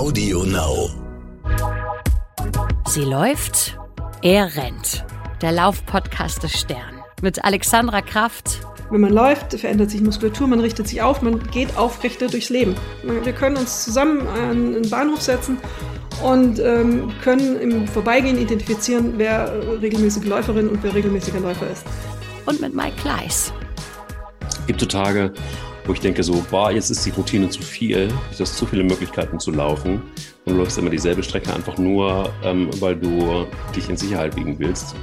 Audio Now. Sie läuft, er rennt. Der Laufpodcast des Stern. Mit Alexandra Kraft. Wenn man läuft, verändert sich Muskulatur, man richtet sich auf, man geht aufrechter durchs Leben. Wir können uns zusammen an einen Bahnhof setzen und ähm, können im Vorbeigehen identifizieren, wer regelmäßige Läuferin und wer regelmäßiger Läufer ist. Und mit Mike Kleiss. Es gibt so Tage, wo ich denke so, boah, jetzt ist die Routine zu viel, du hast zu viele Möglichkeiten zu laufen und du läufst immer dieselbe Strecke einfach nur, ähm, weil du dich in Sicherheit wiegen willst.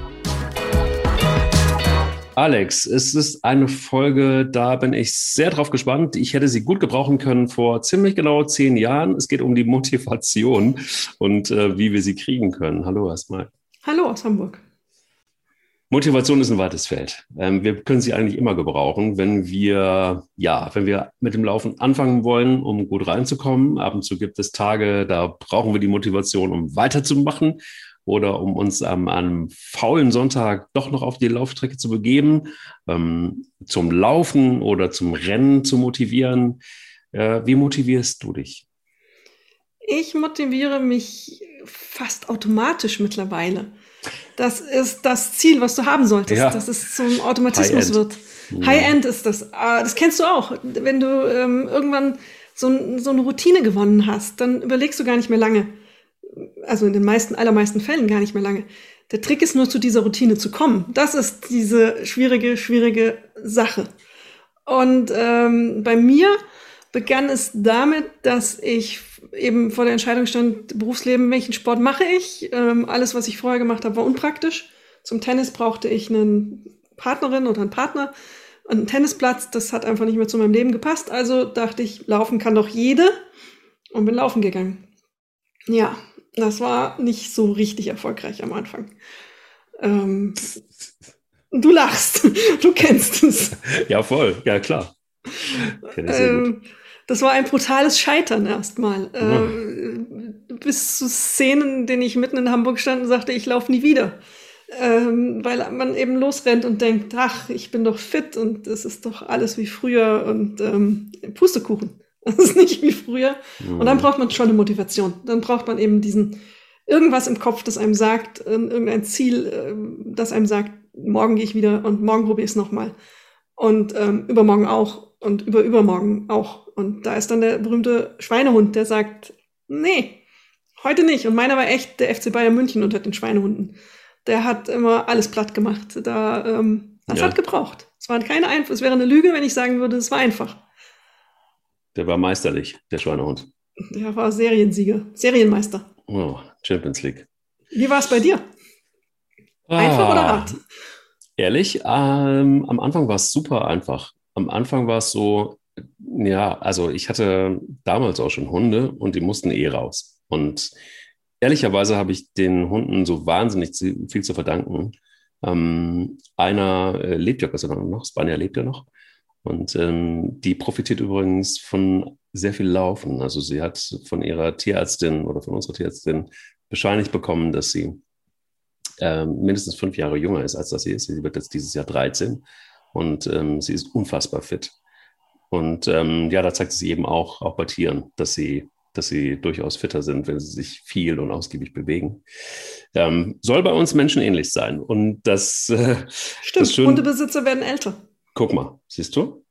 Alex, es ist eine Folge, da bin ich sehr drauf gespannt. Ich hätte sie gut gebrauchen können vor ziemlich genau zehn Jahren. Es geht um die Motivation und äh, wie wir sie kriegen können. Hallo erstmal. Hallo aus Hamburg. Motivation ist ein weites Feld. Ähm, wir können sie eigentlich immer gebrauchen, wenn wir, ja, wenn wir mit dem Laufen anfangen wollen, um gut reinzukommen. Ab und zu gibt es Tage, da brauchen wir die Motivation, um weiterzumachen oder um uns am einem faulen Sonntag doch noch auf die Laufstrecke zu begeben, ähm, zum Laufen oder zum Rennen zu motivieren. Äh, wie motivierst du dich? Ich motiviere mich fast automatisch mittlerweile. Das ist das Ziel, was du haben solltest, ja. dass es zum Automatismus High wird. High-End ist das. Ah, das kennst du auch. Wenn du ähm, irgendwann so, so eine Routine gewonnen hast, dann überlegst du gar nicht mehr lange also in den meisten, allermeisten Fällen gar nicht mehr lange. Der Trick ist nur zu dieser Routine zu kommen. Das ist diese schwierige, schwierige Sache. Und ähm, bei mir begann es damit, dass ich eben vor der Entscheidung stand, Berufsleben, welchen Sport mache ich? Ähm, alles, was ich vorher gemacht habe, war unpraktisch. Zum Tennis brauchte ich eine Partnerin oder einen Partner und einen Tennisplatz. Das hat einfach nicht mehr zu meinem Leben gepasst. Also dachte ich, laufen kann doch jede und bin laufen gegangen. Ja, das war nicht so richtig erfolgreich am Anfang. Ähm, du lachst, du kennst es. Ja, voll, ja klar. Ähm, das war ein brutales Scheitern erstmal. Ähm, bis zu Szenen, in denen ich mitten in Hamburg stand und sagte, ich laufe nie wieder. Ähm, weil man eben losrennt und denkt, ach, ich bin doch fit und es ist doch alles wie früher und ähm, Pustekuchen. Das ist nicht wie früher. Mhm. Und dann braucht man schon eine Motivation. Dann braucht man eben diesen irgendwas im Kopf, das einem sagt, irgendein Ziel, ähm, das einem sagt, morgen gehe ich wieder und morgen probiere ich es nochmal. Und ähm, übermorgen auch und über übermorgen auch. Und da ist dann der berühmte Schweinehund, der sagt, nee, heute nicht. Und meiner war echt der FC Bayern München unter den Schweinehunden. Der hat immer alles platt gemacht. Da, ähm, das ja. hat gebraucht. Es war keine Einf es wäre eine Lüge, wenn ich sagen würde, es war einfach. Der war meisterlich, der Schweinehund. Der war Seriensieger, Serienmeister. Oh, Champions League. Wie war es bei dir? Einfach ah, oder hart? Ehrlich, ähm, am Anfang war es super einfach. Am Anfang war es so, ja, also ich hatte damals auch schon Hunde und die mussten eh raus. Und ehrlicherweise habe ich den Hunden so wahnsinnig viel zu verdanken. Ähm, einer äh, lebt ja Gott noch, Spania lebt ja noch. Und ähm, die profitiert übrigens von sehr viel Laufen. Also sie hat von ihrer Tierärztin oder von unserer Tierärztin bescheinigt bekommen, dass sie ähm, mindestens fünf Jahre jünger ist, als das sie ist. Sie wird jetzt dieses Jahr 13 und ähm, sie ist unfassbar fit. Und ähm, ja, da zeigt sie eben auch, auch bei Tieren, dass sie, dass sie durchaus fitter sind, wenn sie sich viel und ausgiebig bewegen. Ähm, soll bei uns Menschen ähnlich sein. Und das äh, stimmt. Das Hundebesitzer werden älter. Guck mal, siehst du?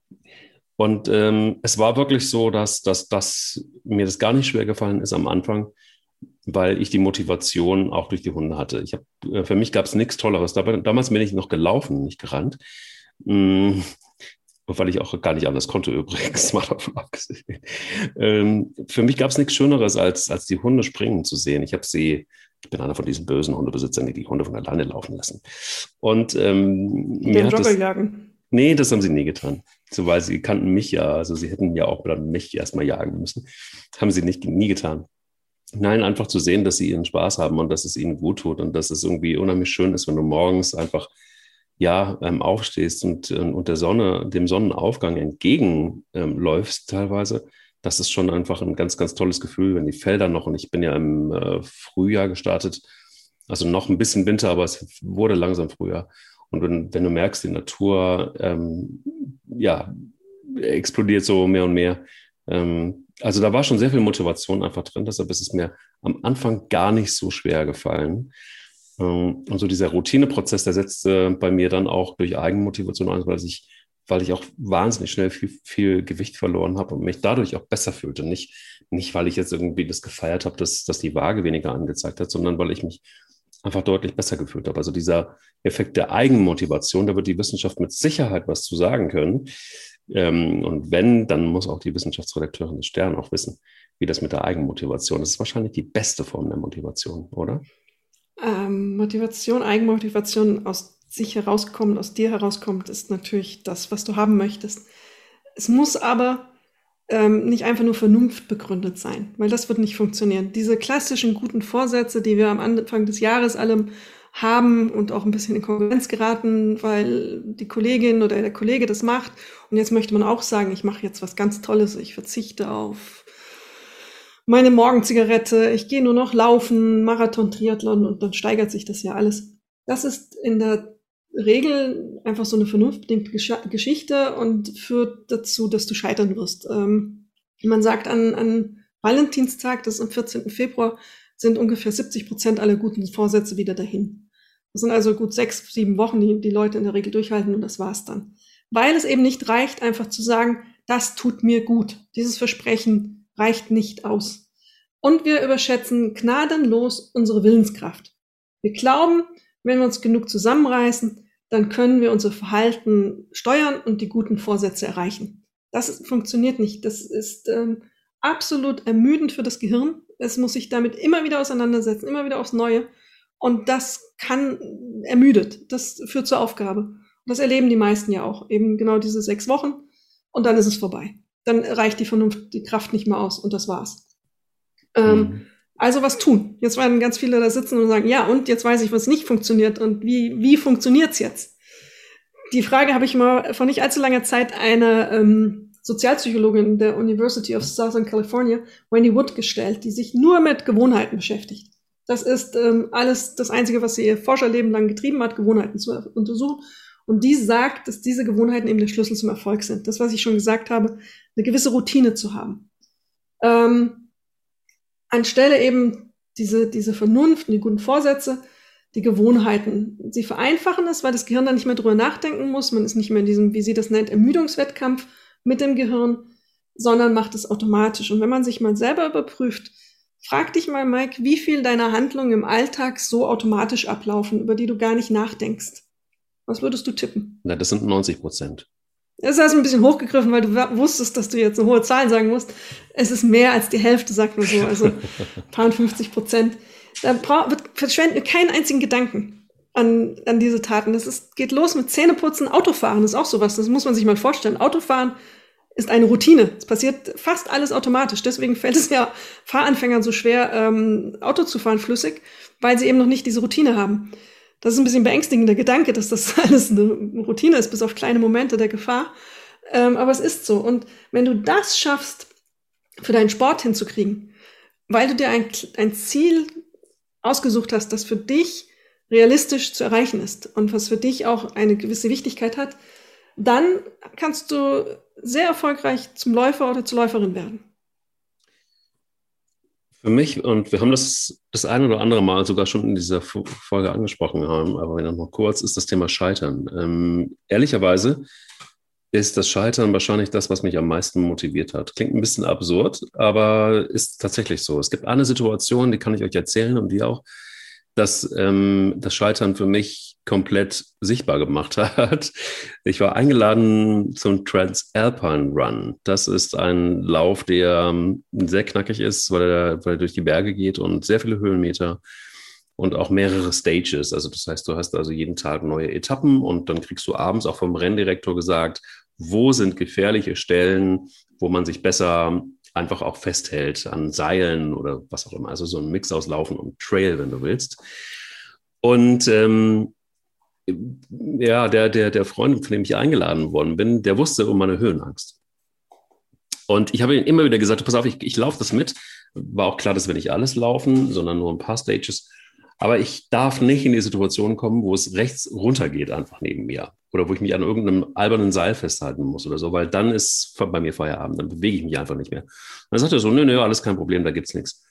Und ähm, es war wirklich so, dass, dass, dass mir das gar nicht schwer gefallen ist am Anfang, weil ich die Motivation auch durch die Hunde hatte. Ich hab, äh, für mich gab es nichts Tolleres. Damals bin ich noch gelaufen, nicht gerannt. Mm, weil ich auch gar nicht anders konnte übrigens, mal davon abgesehen. Ähm, für mich gab es nichts Schöneres, als, als die Hunde springen zu sehen. Ich habe sie, ich bin einer von diesen bösen Hundebesitzern, die die Hunde von alleine laufen lassen. Und ähm, mir hat das, jagen. Nee, das haben sie nie getan. So, weil sie kannten mich ja, also sie hätten ja auch dann mich erstmal jagen müssen. Haben sie nicht, nie getan. Nein, einfach zu sehen, dass sie ihren Spaß haben und dass es ihnen gut tut und dass es irgendwie unheimlich schön ist, wenn du morgens einfach ja ähm, aufstehst und, ähm, und der Sonne, dem Sonnenaufgang entgegenläufst ähm, teilweise. Das ist schon einfach ein ganz, ganz tolles Gefühl, wenn die Felder noch, und ich bin ja im äh, Frühjahr gestartet, also noch ein bisschen Winter, aber es wurde langsam Frühjahr. Und wenn, wenn du merkst, die Natur ähm, ja, explodiert so mehr und mehr, ähm, also da war schon sehr viel Motivation einfach drin, deshalb ist es mir am Anfang gar nicht so schwer gefallen. Ähm, und so dieser Routineprozess, der setzte bei mir dann auch durch Eigenmotivation ein, weil ich, weil ich auch wahnsinnig schnell viel, viel Gewicht verloren habe und mich dadurch auch besser fühlte. Nicht, nicht weil ich jetzt irgendwie das gefeiert habe, dass, dass die Waage weniger angezeigt hat, sondern weil ich mich einfach deutlich besser gefühlt habe. Also dieser Effekt der Eigenmotivation, da wird die Wissenschaft mit Sicherheit was zu sagen können. Ähm, und wenn, dann muss auch die Wissenschaftsredakteurin des Stern auch wissen, wie das mit der Eigenmotivation ist. Das ist wahrscheinlich die beste Form der Motivation, oder? Ähm, Motivation, Eigenmotivation aus sich herauskommt, aus dir herauskommt, ist natürlich das, was du haben möchtest. Es muss aber ähm, nicht einfach nur Vernunft begründet sein, weil das wird nicht funktionieren. Diese klassischen guten Vorsätze, die wir am Anfang des Jahres alle haben und auch ein bisschen in Konkurrenz geraten, weil die Kollegin oder der Kollege das macht. Und jetzt möchte man auch sagen, ich mache jetzt was ganz Tolles, ich verzichte auf meine Morgenzigarette, ich gehe nur noch laufen, Marathon, Triathlon und dann steigert sich das ja alles. Das ist in der Regel einfach so eine vernünftige Geschichte und führt dazu, dass du scheitern wirst. Ähm, man sagt an, an Valentinstag, das ist am 14. Februar, sind ungefähr 70 Prozent aller guten Vorsätze wieder dahin. Das sind also gut sechs, sieben Wochen, die die Leute in der Regel durchhalten und das war's dann. Weil es eben nicht reicht, einfach zu sagen, das tut mir gut. Dieses Versprechen reicht nicht aus. Und wir überschätzen gnadenlos unsere Willenskraft. Wir glauben, wenn wir uns genug zusammenreißen, dann können wir unser Verhalten steuern und die guten Vorsätze erreichen. Das funktioniert nicht. Das ist ähm, absolut ermüdend für das Gehirn. Es muss sich damit immer wieder auseinandersetzen, immer wieder aufs Neue. Und das kann ermüdet. Das führt zur Aufgabe. Und das erleben die meisten ja auch. Eben genau diese sechs Wochen. Und dann ist es vorbei dann reicht die Vernunft, die Kraft nicht mehr aus und das war's. Ähm, mhm. Also was tun? Jetzt werden ganz viele da sitzen und sagen, ja, und jetzt weiß ich, was nicht funktioniert und wie, wie funktioniert's jetzt? Die Frage habe ich mal vor nicht allzu langer Zeit einer ähm, Sozialpsychologin der University of Southern California, Wendy Wood, gestellt, die sich nur mit Gewohnheiten beschäftigt. Das ist ähm, alles das Einzige, was sie ihr Forscherleben lang getrieben hat, Gewohnheiten zu untersuchen. Und die sagt, dass diese Gewohnheiten eben der Schlüssel zum Erfolg sind. Das, was ich schon gesagt habe, eine gewisse Routine zu haben. Ähm, anstelle eben diese, diese Vernunft, die guten Vorsätze, die Gewohnheiten. Sie vereinfachen es, weil das Gehirn dann nicht mehr drüber nachdenken muss. Man ist nicht mehr in diesem, wie sie das nennt, Ermüdungswettkampf mit dem Gehirn, sondern macht es automatisch. Und wenn man sich mal selber überprüft, frag dich mal, Mike, wie viel deiner Handlungen im Alltag so automatisch ablaufen, über die du gar nicht nachdenkst. Was würdest du tippen? Na, das sind 90 Prozent. Das ist ein bisschen hochgegriffen, weil du wusstest, dass du jetzt eine hohe Zahl sagen musst. Es ist mehr als die Hälfte, sagt man so, also paar 50 Prozent. Da verschwenden wir keinen einzigen Gedanken an, an diese Taten. Das ist, geht los mit Zähneputzen, Autofahren ist auch sowas. Das muss man sich mal vorstellen. Autofahren ist eine Routine. Es passiert fast alles automatisch. Deswegen fällt es ja Fahranfängern so schwer, ähm, Auto zu fahren flüssig, weil sie eben noch nicht diese Routine haben. Das ist ein bisschen beängstigender Gedanke, dass das alles eine Routine ist, bis auf kleine Momente der Gefahr. Ähm, aber es ist so. Und wenn du das schaffst, für deinen Sport hinzukriegen, weil du dir ein, ein Ziel ausgesucht hast, das für dich realistisch zu erreichen ist und was für dich auch eine gewisse Wichtigkeit hat, dann kannst du sehr erfolgreich zum Läufer oder zur Läuferin werden. Für mich, und wir haben das das eine oder andere Mal sogar schon in dieser Folge angesprochen haben, aber wenn noch kurz, ist das Thema Scheitern. Ähm, ehrlicherweise ist das Scheitern wahrscheinlich das, was mich am meisten motiviert hat. Klingt ein bisschen absurd, aber ist tatsächlich so. Es gibt eine Situation, die kann ich euch erzählen und die auch, dass ähm, das Scheitern für mich komplett sichtbar gemacht hat. Ich war eingeladen zum Transalpine Run. Das ist ein Lauf, der ähm, sehr knackig ist, weil er, weil er durch die Berge geht und sehr viele Höhenmeter und auch mehrere Stages. Also das heißt, du hast also jeden Tag neue Etappen und dann kriegst du abends auch vom Renndirektor gesagt, wo sind gefährliche Stellen, wo man sich besser einfach auch festhält an Seilen oder was auch immer. Also so ein Mix aus Laufen und Trail, wenn du willst. Und ähm, ja, der, der, der Freund, von dem ich eingeladen worden bin, der wusste um meine Höhenangst. Und ich habe ihm immer wieder gesagt, pass auf, ich, ich laufe das mit. War auch klar, dass wir nicht alles laufen, sondern nur ein paar Stages. Aber ich darf nicht in die Situation kommen, wo es rechts runter geht, einfach neben mir. Oder wo ich mich an irgendeinem albernen Seil festhalten muss oder so, weil dann ist bei mir Feierabend, dann bewege ich mich einfach nicht mehr. Dann sagt er so, nö, nö, alles kein Problem, da gibt's nichts.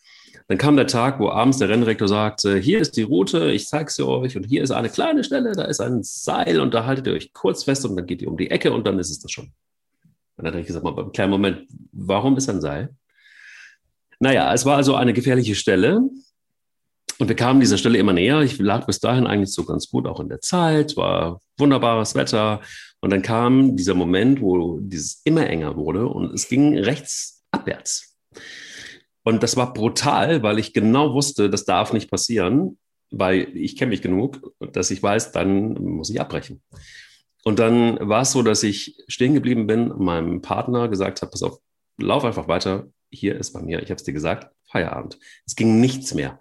Dann kam der Tag, wo abends der Renndirektor sagte, hier ist die Route, ich zeige sie euch und hier ist eine kleine Stelle, da ist ein Seil und da haltet ihr euch kurz fest und dann geht ihr um die Ecke und dann ist es das schon. Dann habe ich gesagt, mal, einen kleinen Moment, warum ist ein Seil? Naja, es war also eine gefährliche Stelle. Und wir kamen dieser Stelle immer näher. Ich lag bis dahin eigentlich so ganz gut, auch in der Zeit, war wunderbares Wetter. Und dann kam dieser Moment, wo dieses immer enger wurde und es ging rechts abwärts. Und das war brutal, weil ich genau wusste, das darf nicht passieren, weil ich kenne mich genug, dass ich weiß, dann muss ich abbrechen. Und dann war es so, dass ich stehen geblieben bin, meinem Partner gesagt habe, pass auf, lauf einfach weiter, hier ist bei mir, ich habe es dir gesagt, Feierabend. Es ging nichts mehr.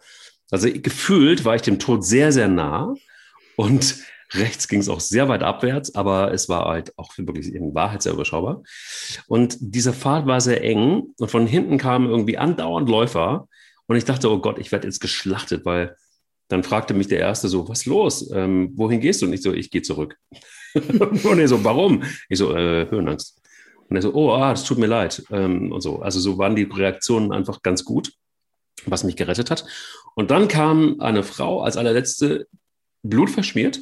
Also gefühlt war ich dem Tod sehr, sehr nah und rechts ging es auch sehr weit abwärts, aber es war halt auch wirklich in Wahrheit sehr überschaubar. Und dieser Pfad war sehr eng und von hinten kamen irgendwie andauernd Läufer und ich dachte, oh Gott, ich werde jetzt geschlachtet, weil dann fragte mich der Erste so, was los? Ähm, wohin gehst du? Und ich so, ich gehe zurück. und er so, warum? Ich so, äh, Höhenangst. Und er so, oh, ah, das tut mir leid. Ähm, und so. Also so waren die Reaktionen einfach ganz gut, was mich gerettet hat. Und dann kam eine Frau als allerletzte, blutverschmiert,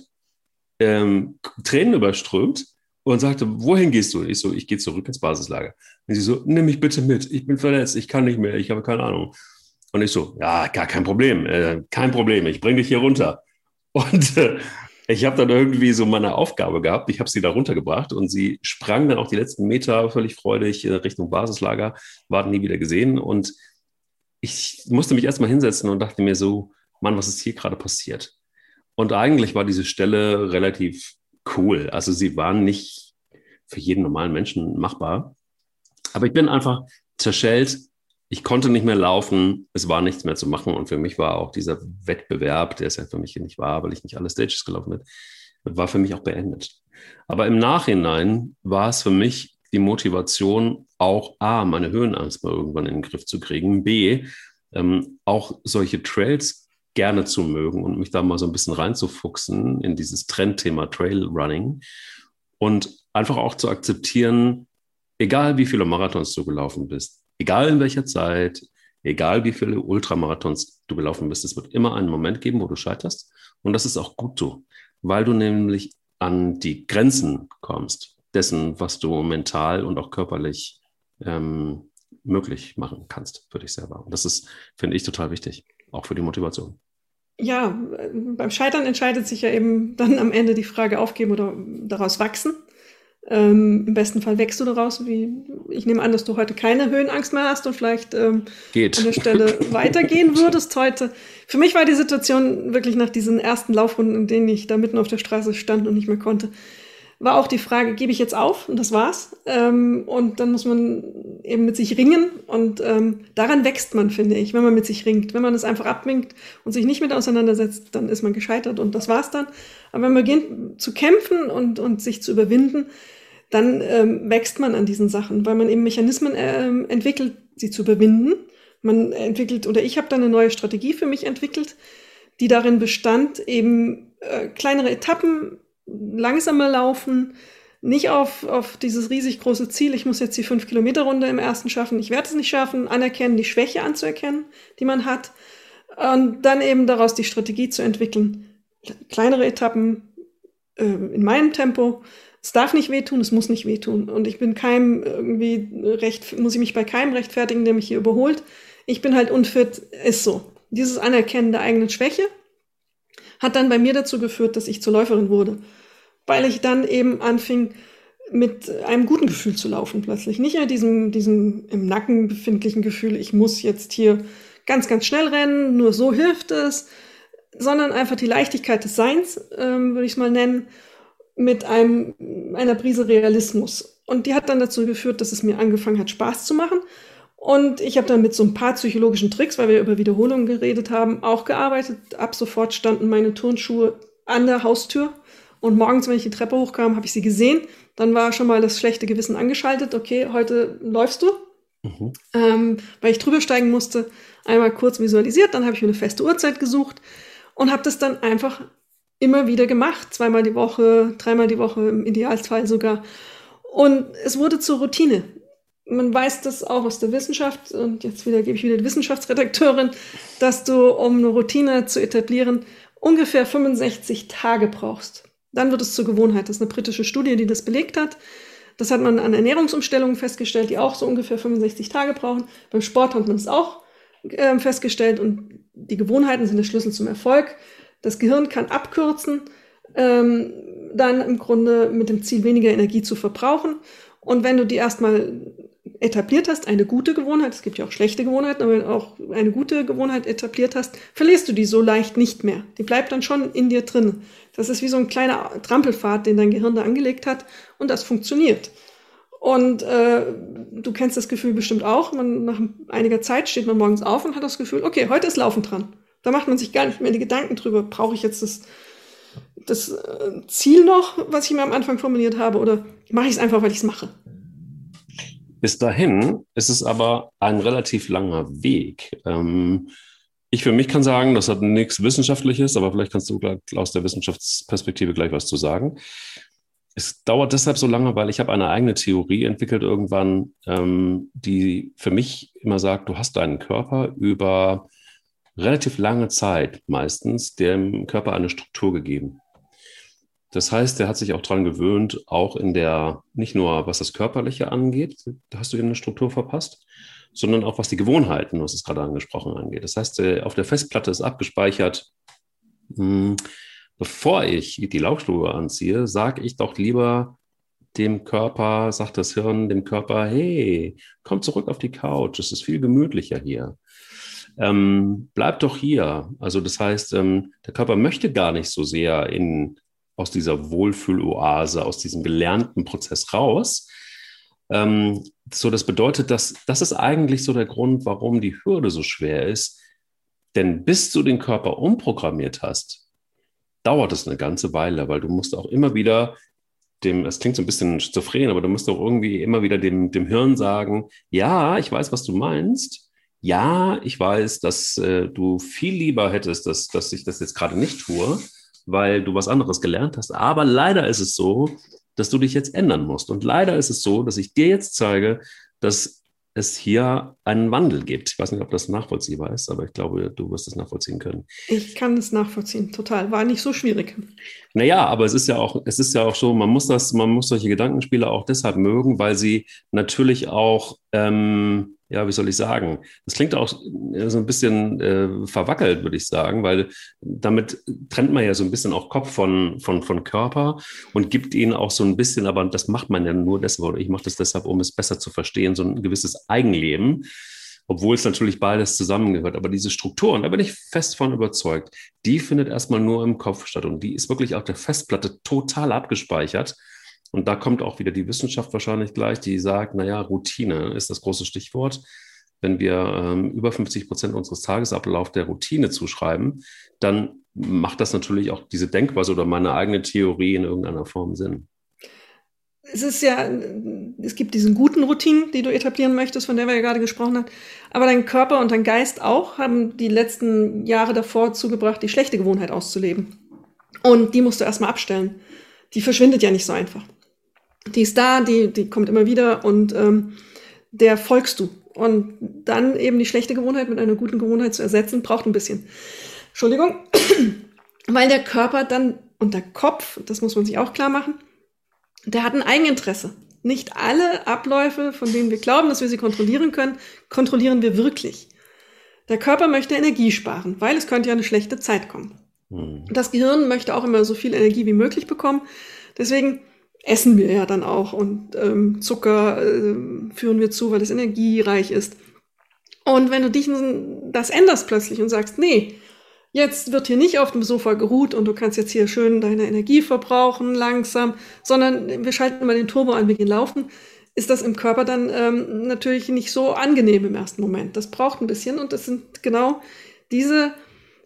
ähm, Tränen überströmt und sagte, wohin gehst du? Ich so, ich gehe zurück ins Basislager. Und sie so, nimm mich bitte mit, ich bin verletzt, ich kann nicht mehr, ich habe keine Ahnung. Und ich so, ja, gar kein Problem, äh, kein Problem, ich bringe dich hier runter. Und äh, ich habe dann irgendwie so meine Aufgabe gehabt. Ich habe sie da runtergebracht und sie sprang dann auch die letzten Meter völlig freudig Richtung Basislager, war nie wieder gesehen. Und ich musste mich erstmal hinsetzen und dachte mir so, Mann, was ist hier gerade passiert? Und eigentlich war diese Stelle relativ cool. Also sie waren nicht für jeden normalen Menschen machbar. Aber ich bin einfach zerschellt ich konnte nicht mehr laufen, es war nichts mehr zu machen und für mich war auch dieser Wettbewerb, der ist ja für mich nicht wahr, weil ich nicht alle Stages gelaufen bin, war für mich auch beendet. Aber im Nachhinein war es für mich die Motivation, auch A, meine Höhenangst mal irgendwann in den Griff zu kriegen, B, ähm, auch solche Trails gerne zu mögen und mich da mal so ein bisschen reinzufuchsen in dieses Trendthema Trail Running und einfach auch zu akzeptieren, egal wie viele Marathons du gelaufen bist, Egal in welcher Zeit, egal wie viele Ultramarathons du gelaufen bist, es wird immer einen Moment geben, wo du scheiterst. Und das ist auch gut so, weil du nämlich an die Grenzen kommst dessen, was du mental und auch körperlich ähm, möglich machen kannst für dich selber. Und das ist, finde ich, total wichtig, auch für die Motivation. Ja, beim Scheitern entscheidet sich ja eben dann am Ende die Frage aufgeben oder daraus wachsen. Ähm, Im besten Fall wächst du daraus. Wie, ich nehme an, dass du heute keine Höhenangst mehr hast und vielleicht ähm, Geht. an der Stelle weitergehen würdest heute. Für mich war die Situation wirklich nach diesen ersten Laufrunden, in denen ich da mitten auf der Straße stand und nicht mehr konnte, war auch die Frage, gebe ich jetzt auf? Und das war's. Ähm, und dann muss man eben mit sich ringen. Und ähm, daran wächst man, finde ich, wenn man mit sich ringt. Wenn man es einfach abwinkt und sich nicht mit auseinandersetzt, dann ist man gescheitert und das war's dann. Aber wenn man beginnt zu kämpfen und, und sich zu überwinden, dann ähm, wächst man an diesen Sachen, weil man eben Mechanismen ähm, entwickelt, sie zu überwinden. Man entwickelt, oder ich habe dann eine neue Strategie für mich entwickelt, die darin bestand, eben äh, kleinere Etappen langsamer laufen, nicht auf, auf dieses riesig große Ziel, ich muss jetzt die 5-Kilometer-Runde im ersten schaffen, ich werde es nicht schaffen, anerkennen, die Schwäche anzuerkennen, die man hat, und dann eben daraus die Strategie zu entwickeln. Kleinere Etappen äh, in meinem Tempo. Es darf nicht wehtun, es muss nicht wehtun. Und ich bin keinem irgendwie recht, muss ich mich bei keinem rechtfertigen, der mich hier überholt. Ich bin halt unfit, ist so. Dieses Anerkennen der eigenen Schwäche hat dann bei mir dazu geführt, dass ich zur Läuferin wurde. Weil ich dann eben anfing, mit einem guten Gefühl zu laufen plötzlich. Nicht mehr diesem, diesem im Nacken befindlichen Gefühl, ich muss jetzt hier ganz, ganz schnell rennen, nur so hilft es, sondern einfach die Leichtigkeit des Seins, ähm, würde ich es mal nennen, mit einem, einer Prise Realismus. Und die hat dann dazu geführt, dass es mir angefangen hat, Spaß zu machen und ich habe dann mit so ein paar psychologischen Tricks, weil wir über Wiederholungen geredet haben, auch gearbeitet. Ab sofort standen meine Turnschuhe an der Haustür. Und morgens, wenn ich die Treppe hochkam, habe ich sie gesehen. Dann war schon mal das schlechte Gewissen angeschaltet. Okay, heute läufst du. Mhm. Ähm, weil ich drüber steigen musste, einmal kurz visualisiert. Dann habe ich mir eine feste Uhrzeit gesucht. und habe das dann einfach immer wieder gemacht, zweimal die Woche, dreimal die Woche im Idealfall sogar. Und es wurde zur Routine. Man weiß das auch aus der Wissenschaft, und jetzt wieder gebe ich wieder die Wissenschaftsredakteurin, dass du, um eine Routine zu etablieren, ungefähr 65 Tage brauchst. Dann wird es zur Gewohnheit. Das ist eine britische Studie, die das belegt hat. Das hat man an Ernährungsumstellungen festgestellt, die auch so ungefähr 65 Tage brauchen. Beim Sport hat man es auch äh, festgestellt und die Gewohnheiten sind der Schlüssel zum Erfolg. Das Gehirn kann abkürzen, ähm, dann im Grunde mit dem Ziel, weniger Energie zu verbrauchen. Und wenn du die erstmal etabliert hast, eine gute Gewohnheit, es gibt ja auch schlechte Gewohnheiten, aber wenn auch eine gute Gewohnheit etabliert hast, verlierst du die so leicht nicht mehr. Die bleibt dann schon in dir drin. Das ist wie so ein kleiner Trampelpfad, den dein Gehirn da angelegt hat und das funktioniert. Und äh, du kennst das Gefühl bestimmt auch. Man, nach einiger Zeit steht man morgens auf und hat das Gefühl, okay, heute ist Laufen dran. Da macht man sich gar nicht mehr die Gedanken drüber, brauche ich jetzt das, das äh, Ziel noch, was ich mir am Anfang formuliert habe, oder mache ich es einfach, weil ich es mache? Bis dahin ist es aber ein relativ langer Weg. Ähm, ich für mich kann sagen, das hat nichts Wissenschaftliches, aber vielleicht kannst du aus der Wissenschaftsperspektive gleich was zu sagen. Es dauert deshalb so lange, weil ich habe eine eigene Theorie entwickelt irgendwann, ähm, die für mich immer sagt, du hast deinen Körper über relativ lange Zeit meistens dem Körper eine Struktur gegeben. Das heißt, er hat sich auch daran gewöhnt, auch in der, nicht nur was das Körperliche angeht, da hast du ihm eine Struktur verpasst, sondern auch was die Gewohnheiten, was es gerade angesprochen angeht. Das heißt, äh, auf der Festplatte ist abgespeichert, hm, bevor ich die Laufschuhe anziehe, sage ich doch lieber dem Körper, sagt das Hirn dem Körper, hey, komm zurück auf die Couch, es ist viel gemütlicher hier. Ähm, bleib doch hier. Also das heißt, ähm, der Körper möchte gar nicht so sehr in, aus dieser Wohlfühloase, aus diesem gelernten Prozess raus, ähm, so, das bedeutet, dass das ist eigentlich so der Grund, warum die Hürde so schwer ist. Denn bis du den Körper umprogrammiert hast, dauert es eine ganze Weile, weil du musst auch immer wieder dem, es klingt so ein bisschen schizophren, aber du musst auch irgendwie immer wieder dem, dem Hirn sagen, ja, ich weiß, was du meinst. Ja, ich weiß, dass äh, du viel lieber hättest, dass, dass ich das jetzt gerade nicht tue, weil du was anderes gelernt hast. Aber leider ist es so, dass du dich jetzt ändern musst. Und leider ist es so, dass ich dir jetzt zeige, dass es hier einen Wandel gibt. Ich weiß nicht, ob das nachvollziehbar ist, aber ich glaube, du wirst es nachvollziehen können. Ich kann es nachvollziehen, total. War nicht so schwierig. Naja, aber es ist ja auch, es ist ja auch so, man muss das, man muss solche Gedankenspiele auch deshalb mögen, weil sie natürlich auch ähm, ja, wie soll ich sagen? Das klingt auch so ein bisschen äh, verwackelt, würde ich sagen, weil damit trennt man ja so ein bisschen auch Kopf von, von, von Körper und gibt ihnen auch so ein bisschen, aber das macht man ja nur deshalb, oder ich mache das deshalb, um es besser zu verstehen, so ein gewisses Eigenleben obwohl es natürlich beides zusammengehört. Aber diese Struktur, und da bin ich fest von überzeugt, die findet erstmal nur im Kopf statt und die ist wirklich auf der Festplatte total abgespeichert. Und da kommt auch wieder die Wissenschaft wahrscheinlich gleich, die sagt, naja, Routine ist das große Stichwort. Wenn wir ähm, über 50 Prozent unseres Tagesablaufs der Routine zuschreiben, dann macht das natürlich auch diese Denkweise oder meine eigene Theorie in irgendeiner Form Sinn. Es ist ja, es gibt diesen guten Routinen, die du etablieren möchtest, von der wir ja gerade gesprochen haben. Aber dein Körper und dein Geist auch haben die letzten Jahre davor zugebracht, die schlechte Gewohnheit auszuleben. Und die musst du erstmal abstellen. Die verschwindet ja nicht so einfach die ist da, die, die kommt immer wieder und ähm, der folgst du. Und dann eben die schlechte Gewohnheit mit einer guten Gewohnheit zu ersetzen, braucht ein bisschen. Entschuldigung, weil der Körper dann und der Kopf, das muss man sich auch klar machen, der hat ein Eigeninteresse. Nicht alle Abläufe, von denen wir glauben, dass wir sie kontrollieren können, kontrollieren wir wirklich. Der Körper möchte Energie sparen, weil es könnte ja eine schlechte Zeit kommen. Hm. Das Gehirn möchte auch immer so viel Energie wie möglich bekommen. Deswegen essen wir ja dann auch und ähm, Zucker äh, führen wir zu, weil es energiereich ist. Und wenn du dich das änderst plötzlich und sagst, nee, jetzt wird hier nicht auf dem Sofa geruht und du kannst jetzt hier schön deine Energie verbrauchen, langsam, sondern wir schalten mal den Turbo an, wir gehen laufen, ist das im Körper dann ähm, natürlich nicht so angenehm im ersten Moment. Das braucht ein bisschen und das sind genau diese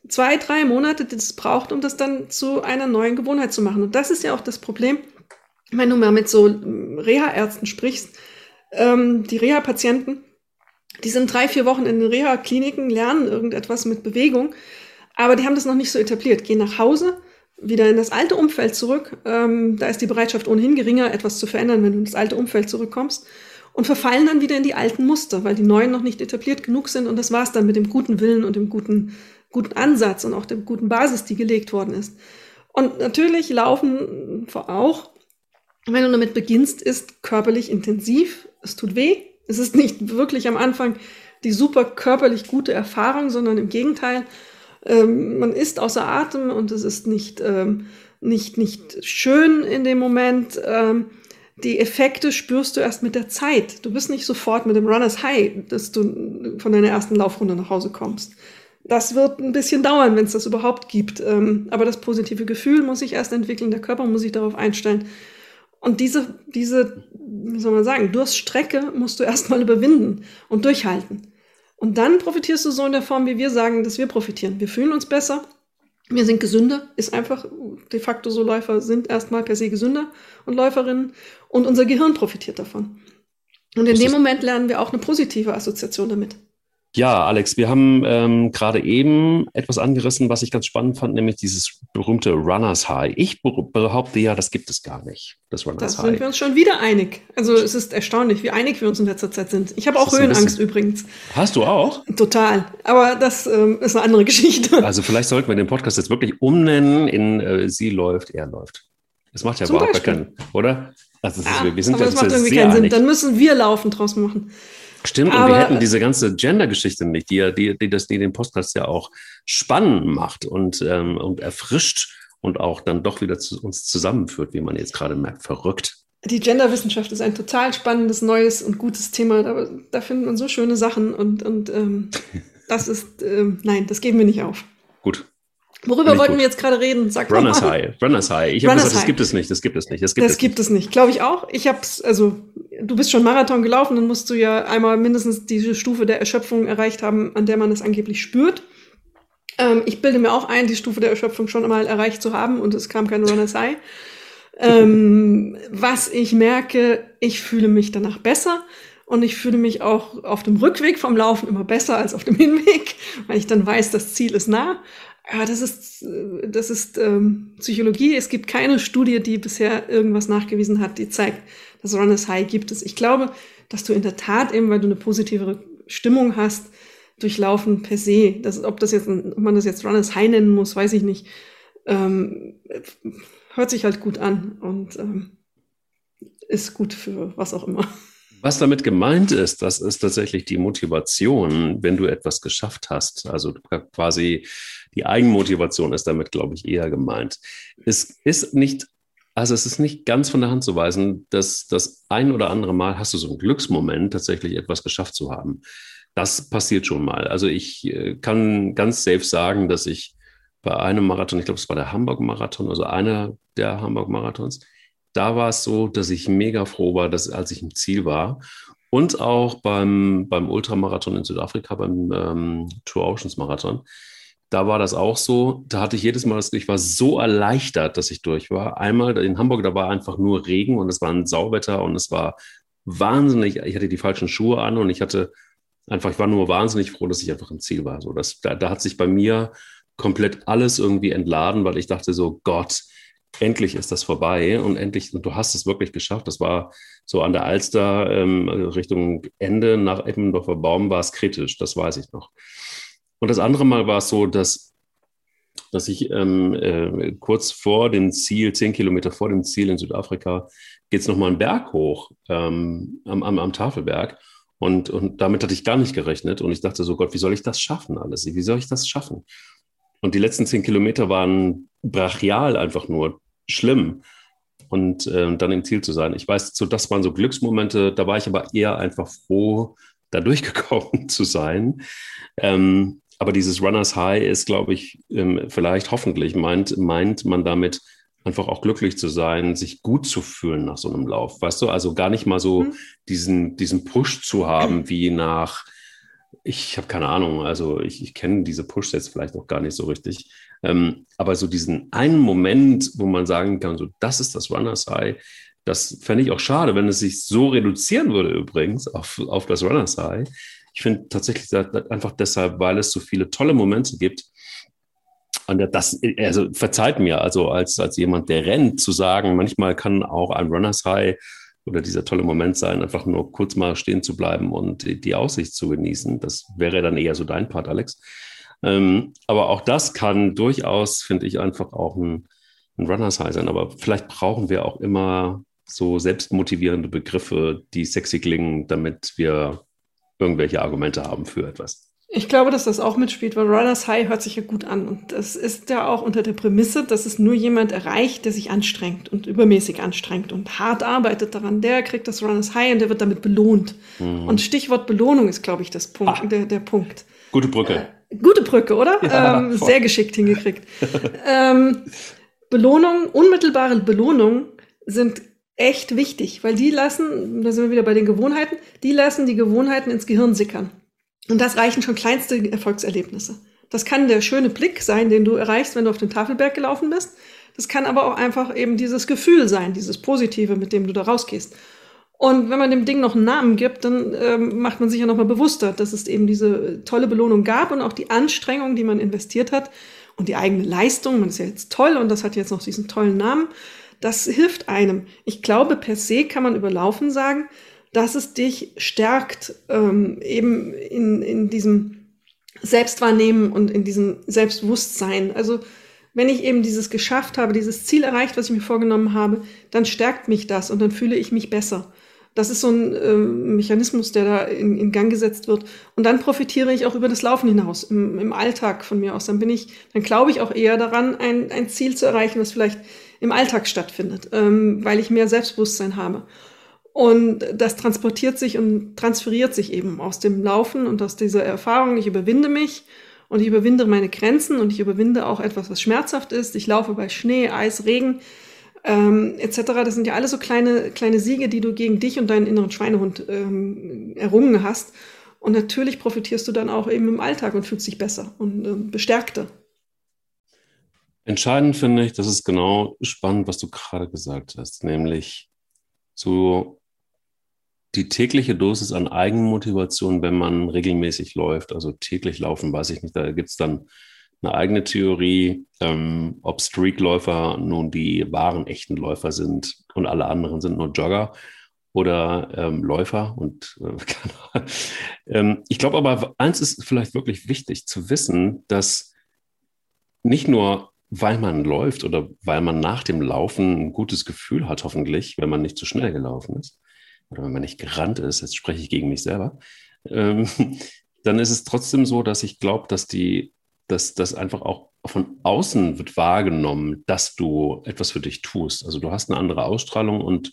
zwei, drei Monate, die es braucht, um das dann zu einer neuen Gewohnheit zu machen. Und das ist ja auch das Problem, wenn du mal mit so Reha-Ärzten sprichst, ähm, die Reha-Patienten, die sind drei, vier Wochen in den Reha-Kliniken, lernen irgendetwas mit Bewegung, Aber die haben das noch nicht so etabliert. Gehen nach Hause, wieder in das alte Umfeld zurück. Ähm, da ist die Bereitschaft ohnehin geringer, etwas zu verändern, wenn du in das alte Umfeld zurückkommst. Und verfallen dann wieder in die alten Muster, weil die neuen noch nicht etabliert genug sind. Und das war's dann mit dem guten Willen und dem guten, guten Ansatz und auch der guten Basis, die gelegt worden ist. Und natürlich laufen auch, wenn du damit beginnst, ist körperlich intensiv. Es tut weh. Es ist nicht wirklich am Anfang die super körperlich gute Erfahrung, sondern im Gegenteil, ähm, man ist außer Atem und es ist nicht, ähm, nicht, nicht schön in dem Moment. Ähm, die Effekte spürst du erst mit der Zeit. Du bist nicht sofort mit dem Runners High, dass du von deiner ersten Laufrunde nach Hause kommst. Das wird ein bisschen dauern, wenn es das überhaupt gibt. Ähm, aber das positive Gefühl muss sich erst entwickeln, der Körper muss sich darauf einstellen. Und diese, diese, wie soll man sagen, Durststrecke musst du erstmal überwinden und durchhalten. Und dann profitierst du so in der Form, wie wir sagen, dass wir profitieren. Wir fühlen uns besser, wir sind gesünder, ist einfach de facto so, Läufer sind erstmal per se gesünder und Läuferinnen und unser Gehirn profitiert davon. Und in dem Moment lernen wir auch eine positive Assoziation damit. Ja, Alex, wir haben ähm, gerade eben etwas angerissen, was ich ganz spannend fand, nämlich dieses berühmte Runners High. Ich behaupte ja, das gibt es gar nicht, das Runners High. Da sind wir uns schon wieder einig. Also es ist erstaunlich, wie einig wir uns in letzter Zeit sind. Ich habe auch Höhenangst übrigens. Hast du auch? Total. Aber das ähm, ist eine andere Geschichte. Also vielleicht sollten wir den Podcast jetzt wirklich umnennen in äh, Sie läuft, er läuft. Das macht ja überhaupt keinen, oder? Also ja, ist, wir sind aber das macht irgendwie keinen Sinn. Dann müssen wir laufen draus machen. Stimmt, Aber, und wir hätten diese ganze Gender-Geschichte nicht, die, die, die, das, die den Podcast ja auch spannend macht und, ähm, und erfrischt und auch dann doch wieder zu uns zusammenführt, wie man jetzt gerade merkt, verrückt. Die Genderwissenschaft ist ein total spannendes, neues und gutes Thema. Da, da findet man so schöne Sachen und, und ähm, das ist, ähm, nein, das geben wir nicht auf. Worüber wollten gut. wir jetzt gerade reden? Sag Runners mal. High. Runners High. Ich habe gesagt, das gibt es nicht. Das gibt es nicht. Das gibt, das es, gibt nicht. es nicht. Glaube ich auch. Ich habe es, also du bist schon Marathon gelaufen, dann musst du ja einmal mindestens diese Stufe der Erschöpfung erreicht haben, an der man es angeblich spürt. Ähm, ich bilde mir auch ein, die Stufe der Erschöpfung schon einmal erreicht zu haben und es kam kein Runners High. ähm, was ich merke, ich fühle mich danach besser. Und ich fühle mich auch auf dem Rückweg vom Laufen immer besser als auf dem Hinweg, weil ich dann weiß, das Ziel ist nah. Ja, das ist, das ist ähm, Psychologie. Es gibt keine Studie, die bisher irgendwas nachgewiesen hat, die zeigt, dass Runners High gibt es. Ich glaube, dass du in der Tat eben, weil du eine positivere Stimmung hast, durchlaufen per se, das, ob, das jetzt, ob man das jetzt Runners High nennen muss, weiß ich nicht, ähm, hört sich halt gut an und ähm, ist gut für was auch immer. Was damit gemeint ist, das ist tatsächlich die Motivation, wenn du etwas geschafft hast. Also quasi die Eigenmotivation ist damit, glaube ich, eher gemeint. Es ist nicht, also es ist nicht ganz von der Hand zu weisen, dass das ein oder andere Mal hast du so einen Glücksmoment, tatsächlich etwas geschafft zu haben. Das passiert schon mal. Also ich äh, kann ganz safe sagen, dass ich bei einem Marathon, ich glaube, es war der Hamburg-Marathon, also einer der Hamburg-Marathons, da war es so, dass ich mega froh war, dass als ich im Ziel war. Und auch beim, beim Ultramarathon in Südafrika, beim ähm, Tour Oceans Marathon, da war das auch so. Da hatte ich jedes Mal ich war so erleichtert, dass ich durch war. Einmal in Hamburg, da war einfach nur Regen und es war ein Sauwetter und es war wahnsinnig. Ich hatte die falschen Schuhe an und ich hatte einfach, ich war nur wahnsinnig froh, dass ich einfach im Ziel war. So, das, da, da hat sich bei mir komplett alles irgendwie entladen, weil ich dachte so, Gott, endlich ist das vorbei und endlich, und du hast es wirklich geschafft. Das war so an der Alster ähm, Richtung Ende nach Eppendorfer Baum war es kritisch, das weiß ich noch. Und das andere Mal war es so, dass, dass ich ähm, äh, kurz vor dem Ziel, zehn Kilometer vor dem Ziel in Südafrika, geht es nochmal einen Berg hoch ähm, am, am, am Tafelberg. Und, und damit hatte ich gar nicht gerechnet. Und ich dachte so, Gott, wie soll ich das schaffen alles? Wie soll ich das schaffen? Und die letzten zehn Kilometer waren brachial einfach nur schlimm. Und äh, dann im Ziel zu sein. Ich weiß, so, das waren so Glücksmomente, da war ich aber eher einfach froh, da durchgekommen zu sein. Ähm, aber dieses Runners High ist, glaube ich, ähm, vielleicht hoffentlich meint, meint man damit einfach auch glücklich zu sein, sich gut zu fühlen nach so einem Lauf. Weißt du, also gar nicht mal so mhm. diesen, diesen Push zu haben wie nach ich habe keine Ahnung, also ich, ich kenne diese Push-Sets vielleicht noch gar nicht so richtig. Ähm, aber so diesen einen Moment, wo man sagen kann, so das ist das Runners High, das fände ich auch schade, wenn es sich so reduzieren würde übrigens auf, auf das Runners High. Ich finde tatsächlich einfach deshalb, weil es so viele tolle Momente gibt, Und das, also verzeiht mir, also als, als jemand, der rennt, zu sagen, manchmal kann auch ein Runners High oder dieser tolle Moment sein, einfach nur kurz mal stehen zu bleiben und die, die Aussicht zu genießen. Das wäre dann eher so dein Part, Alex. Ähm, aber auch das kann durchaus, finde ich, einfach auch ein, ein Runners High sein. Aber vielleicht brauchen wir auch immer so selbstmotivierende Begriffe, die sexy klingen, damit wir irgendwelche Argumente haben für etwas. Ich glaube, dass das auch mitspielt, weil Runners High hört sich ja gut an. Und das ist ja auch unter der Prämisse, dass es nur jemand erreicht, der sich anstrengt und übermäßig anstrengt und hart arbeitet daran. Der kriegt das Runners High und der wird damit belohnt. Mhm. Und Stichwort Belohnung ist, glaube ich, das Punkt, ah, der, der Punkt. Gute Brücke. Äh, gute Brücke, oder? Ja, ähm, sehr geschickt hingekriegt. ähm, Belohnung, unmittelbare Belohnung sind echt wichtig, weil die lassen, da sind wir wieder bei den Gewohnheiten, die lassen die Gewohnheiten ins Gehirn sickern. Und das reichen schon kleinste Erfolgserlebnisse. Das kann der schöne Blick sein, den du erreichst, wenn du auf den Tafelberg gelaufen bist. Das kann aber auch einfach eben dieses Gefühl sein, dieses Positive, mit dem du da rausgehst. Und wenn man dem Ding noch einen Namen gibt, dann ähm, macht man sich ja nochmal bewusster, dass es eben diese tolle Belohnung gab und auch die Anstrengung, die man investiert hat und die eigene Leistung. Man ist ja jetzt toll und das hat jetzt noch diesen tollen Namen. Das hilft einem. Ich glaube, per se kann man überlaufen sagen, dass es dich stärkt, ähm, eben in, in diesem Selbstwahrnehmen und in diesem Selbstbewusstsein. Also wenn ich eben dieses geschafft habe, dieses Ziel erreicht, was ich mir vorgenommen habe, dann stärkt mich das und dann fühle ich mich besser. Das ist so ein äh, Mechanismus, der da in, in, Gang gesetzt wird. Und dann profitiere ich auch über das Laufen hinaus, im, im Alltag von mir aus. Dann bin ich, dann glaube ich auch eher daran, ein, ein Ziel zu erreichen, was vielleicht im Alltag stattfindet, ähm, weil ich mehr Selbstbewusstsein habe. Und das transportiert sich und transferiert sich eben aus dem Laufen und aus dieser Erfahrung. Ich überwinde mich und ich überwinde meine Grenzen und ich überwinde auch etwas, was schmerzhaft ist. Ich laufe bei Schnee, Eis, Regen ähm, etc. Das sind ja alle so kleine, kleine Siege, die du gegen dich und deinen inneren Schweinehund ähm, errungen hast. Und natürlich profitierst du dann auch eben im Alltag und fühlst dich besser und ähm, bestärkter. Entscheidend finde ich, das ist genau spannend, was du gerade gesagt hast, nämlich so die tägliche Dosis an Eigenmotivation, wenn man regelmäßig läuft, also täglich laufen, weiß ich nicht, da gibt es dann eine eigene Theorie, ähm, ob Streakläufer nun die wahren, echten Läufer sind und alle anderen sind nur Jogger oder ähm, Läufer. Und äh, ähm, ich glaube aber, eins ist vielleicht wirklich wichtig zu wissen, dass nicht nur weil man läuft oder weil man nach dem Laufen ein gutes Gefühl hat, hoffentlich, wenn man nicht zu schnell gelaufen ist oder wenn man nicht gerannt ist, jetzt spreche ich gegen mich selber, ähm, dann ist es trotzdem so, dass ich glaube, dass die, dass das einfach auch von außen wird wahrgenommen, dass du etwas für dich tust. Also du hast eine andere Ausstrahlung und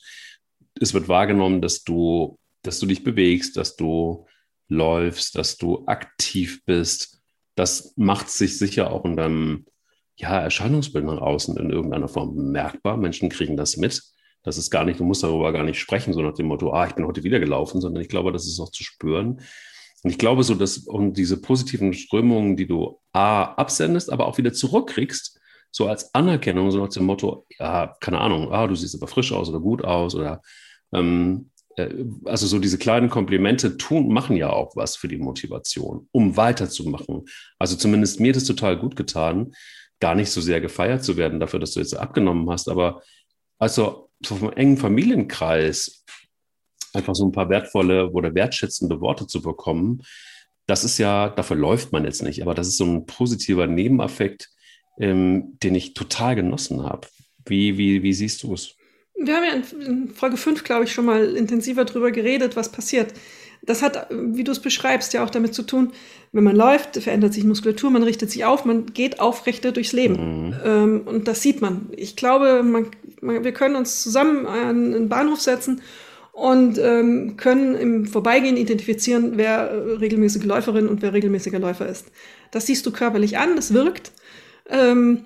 es wird wahrgenommen, dass du, dass du dich bewegst, dass du läufst, dass du aktiv bist. Das macht sich sicher auch in deinem ja, Erscheinungsbild nach außen in irgendeiner Form bemerkbar. Menschen kriegen das mit. Das ist gar nicht, du musst darüber gar nicht sprechen, so nach dem Motto, ah, ich bin heute wieder gelaufen, sondern ich glaube, das ist auch zu spüren. Und ich glaube so, dass um diese positiven Strömungen, die du A, absendest, aber auch wieder zurückkriegst, so als Anerkennung, so nach dem Motto, ja, keine Ahnung, ah, du siehst aber frisch aus oder gut aus oder ähm, äh, also so diese kleinen Komplimente tun, machen ja auch was für die Motivation, um weiterzumachen. Also zumindest mir es total gut getan, gar nicht so sehr gefeiert zu werden dafür, dass du jetzt abgenommen hast, aber also so vom engen Familienkreis einfach so ein paar wertvolle oder wertschätzende Worte zu bekommen, das ist ja, dafür läuft man jetzt nicht, aber das ist so ein positiver Nebeneffekt, ähm, den ich total genossen habe. Wie, wie, wie siehst du es? Wir haben ja in Folge 5, glaube ich, schon mal intensiver darüber geredet, was passiert das hat, wie du es beschreibst, ja auch damit zu tun, wenn man läuft, verändert sich Muskulatur, man richtet sich auf, man geht aufrechter durchs Leben. Mhm. Ähm, und das sieht man. Ich glaube, man, man, wir können uns zusammen an einen Bahnhof setzen und ähm, können im Vorbeigehen identifizieren, wer regelmäßige Läuferin und wer regelmäßiger Läufer ist. Das siehst du körperlich an, das wirkt. Ähm,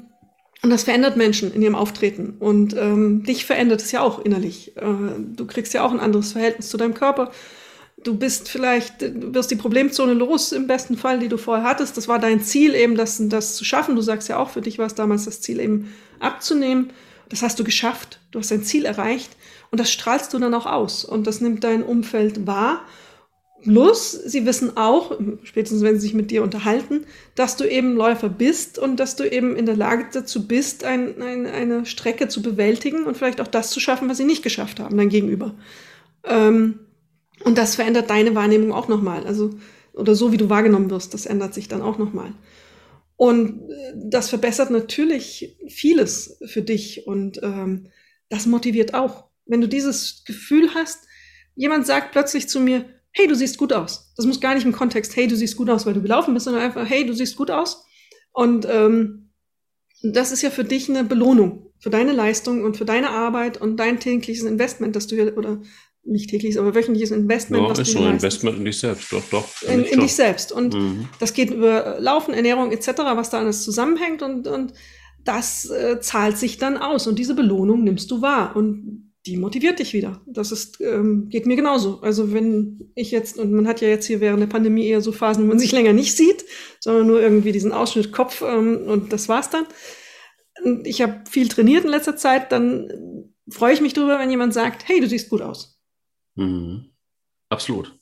und das verändert Menschen in ihrem Auftreten. Und ähm, dich verändert es ja auch innerlich. Äh, du kriegst ja auch ein anderes Verhältnis zu deinem Körper du bist vielleicht, du wirst die Problemzone los im besten Fall, die du vorher hattest. Das war dein Ziel, eben das, das zu schaffen. Du sagst ja auch, für dich war es damals das Ziel, eben abzunehmen. Das hast du geschafft. Du hast dein Ziel erreicht. Und das strahlst du dann auch aus. Und das nimmt dein Umfeld wahr. Plus, sie wissen auch, spätestens wenn sie sich mit dir unterhalten, dass du eben Läufer bist und dass du eben in der Lage dazu bist, ein, ein, eine Strecke zu bewältigen und vielleicht auch das zu schaffen, was sie nicht geschafft haben, dein Gegenüber. Ähm, und das verändert deine Wahrnehmung auch nochmal. Also, oder so wie du wahrgenommen wirst, das ändert sich dann auch nochmal. Und äh, das verbessert natürlich vieles für dich und ähm, das motiviert auch. Wenn du dieses Gefühl hast, jemand sagt plötzlich zu mir, hey, du siehst gut aus. Das muss gar nicht im Kontext, hey, du siehst gut aus, weil du gelaufen bist, sondern einfach, hey, du siehst gut aus. Und ähm, das ist ja für dich eine Belohnung für deine Leistung und für deine Arbeit und dein tägliches Investment, das du hier, oder nicht tägliches, aber wöchentliches Investment. Ja, was ist so ein Investment in dich selbst, doch, doch. In, in dich selbst. Und mhm. das geht über Laufen, Ernährung etc., was da alles zusammenhängt und, und das äh, zahlt sich dann aus und diese Belohnung nimmst du wahr und die motiviert dich wieder. Das ist, ähm, geht mir genauso. Also wenn ich jetzt, und man hat ja jetzt hier während der Pandemie eher so Phasen, wo man sich länger nicht sieht, sondern nur irgendwie diesen Ausschnitt Kopf ähm, und das war's dann. Und ich habe viel trainiert in letzter Zeit, dann freue ich mich drüber, wenn jemand sagt, hey, du siehst gut aus. Mhm. Absolut.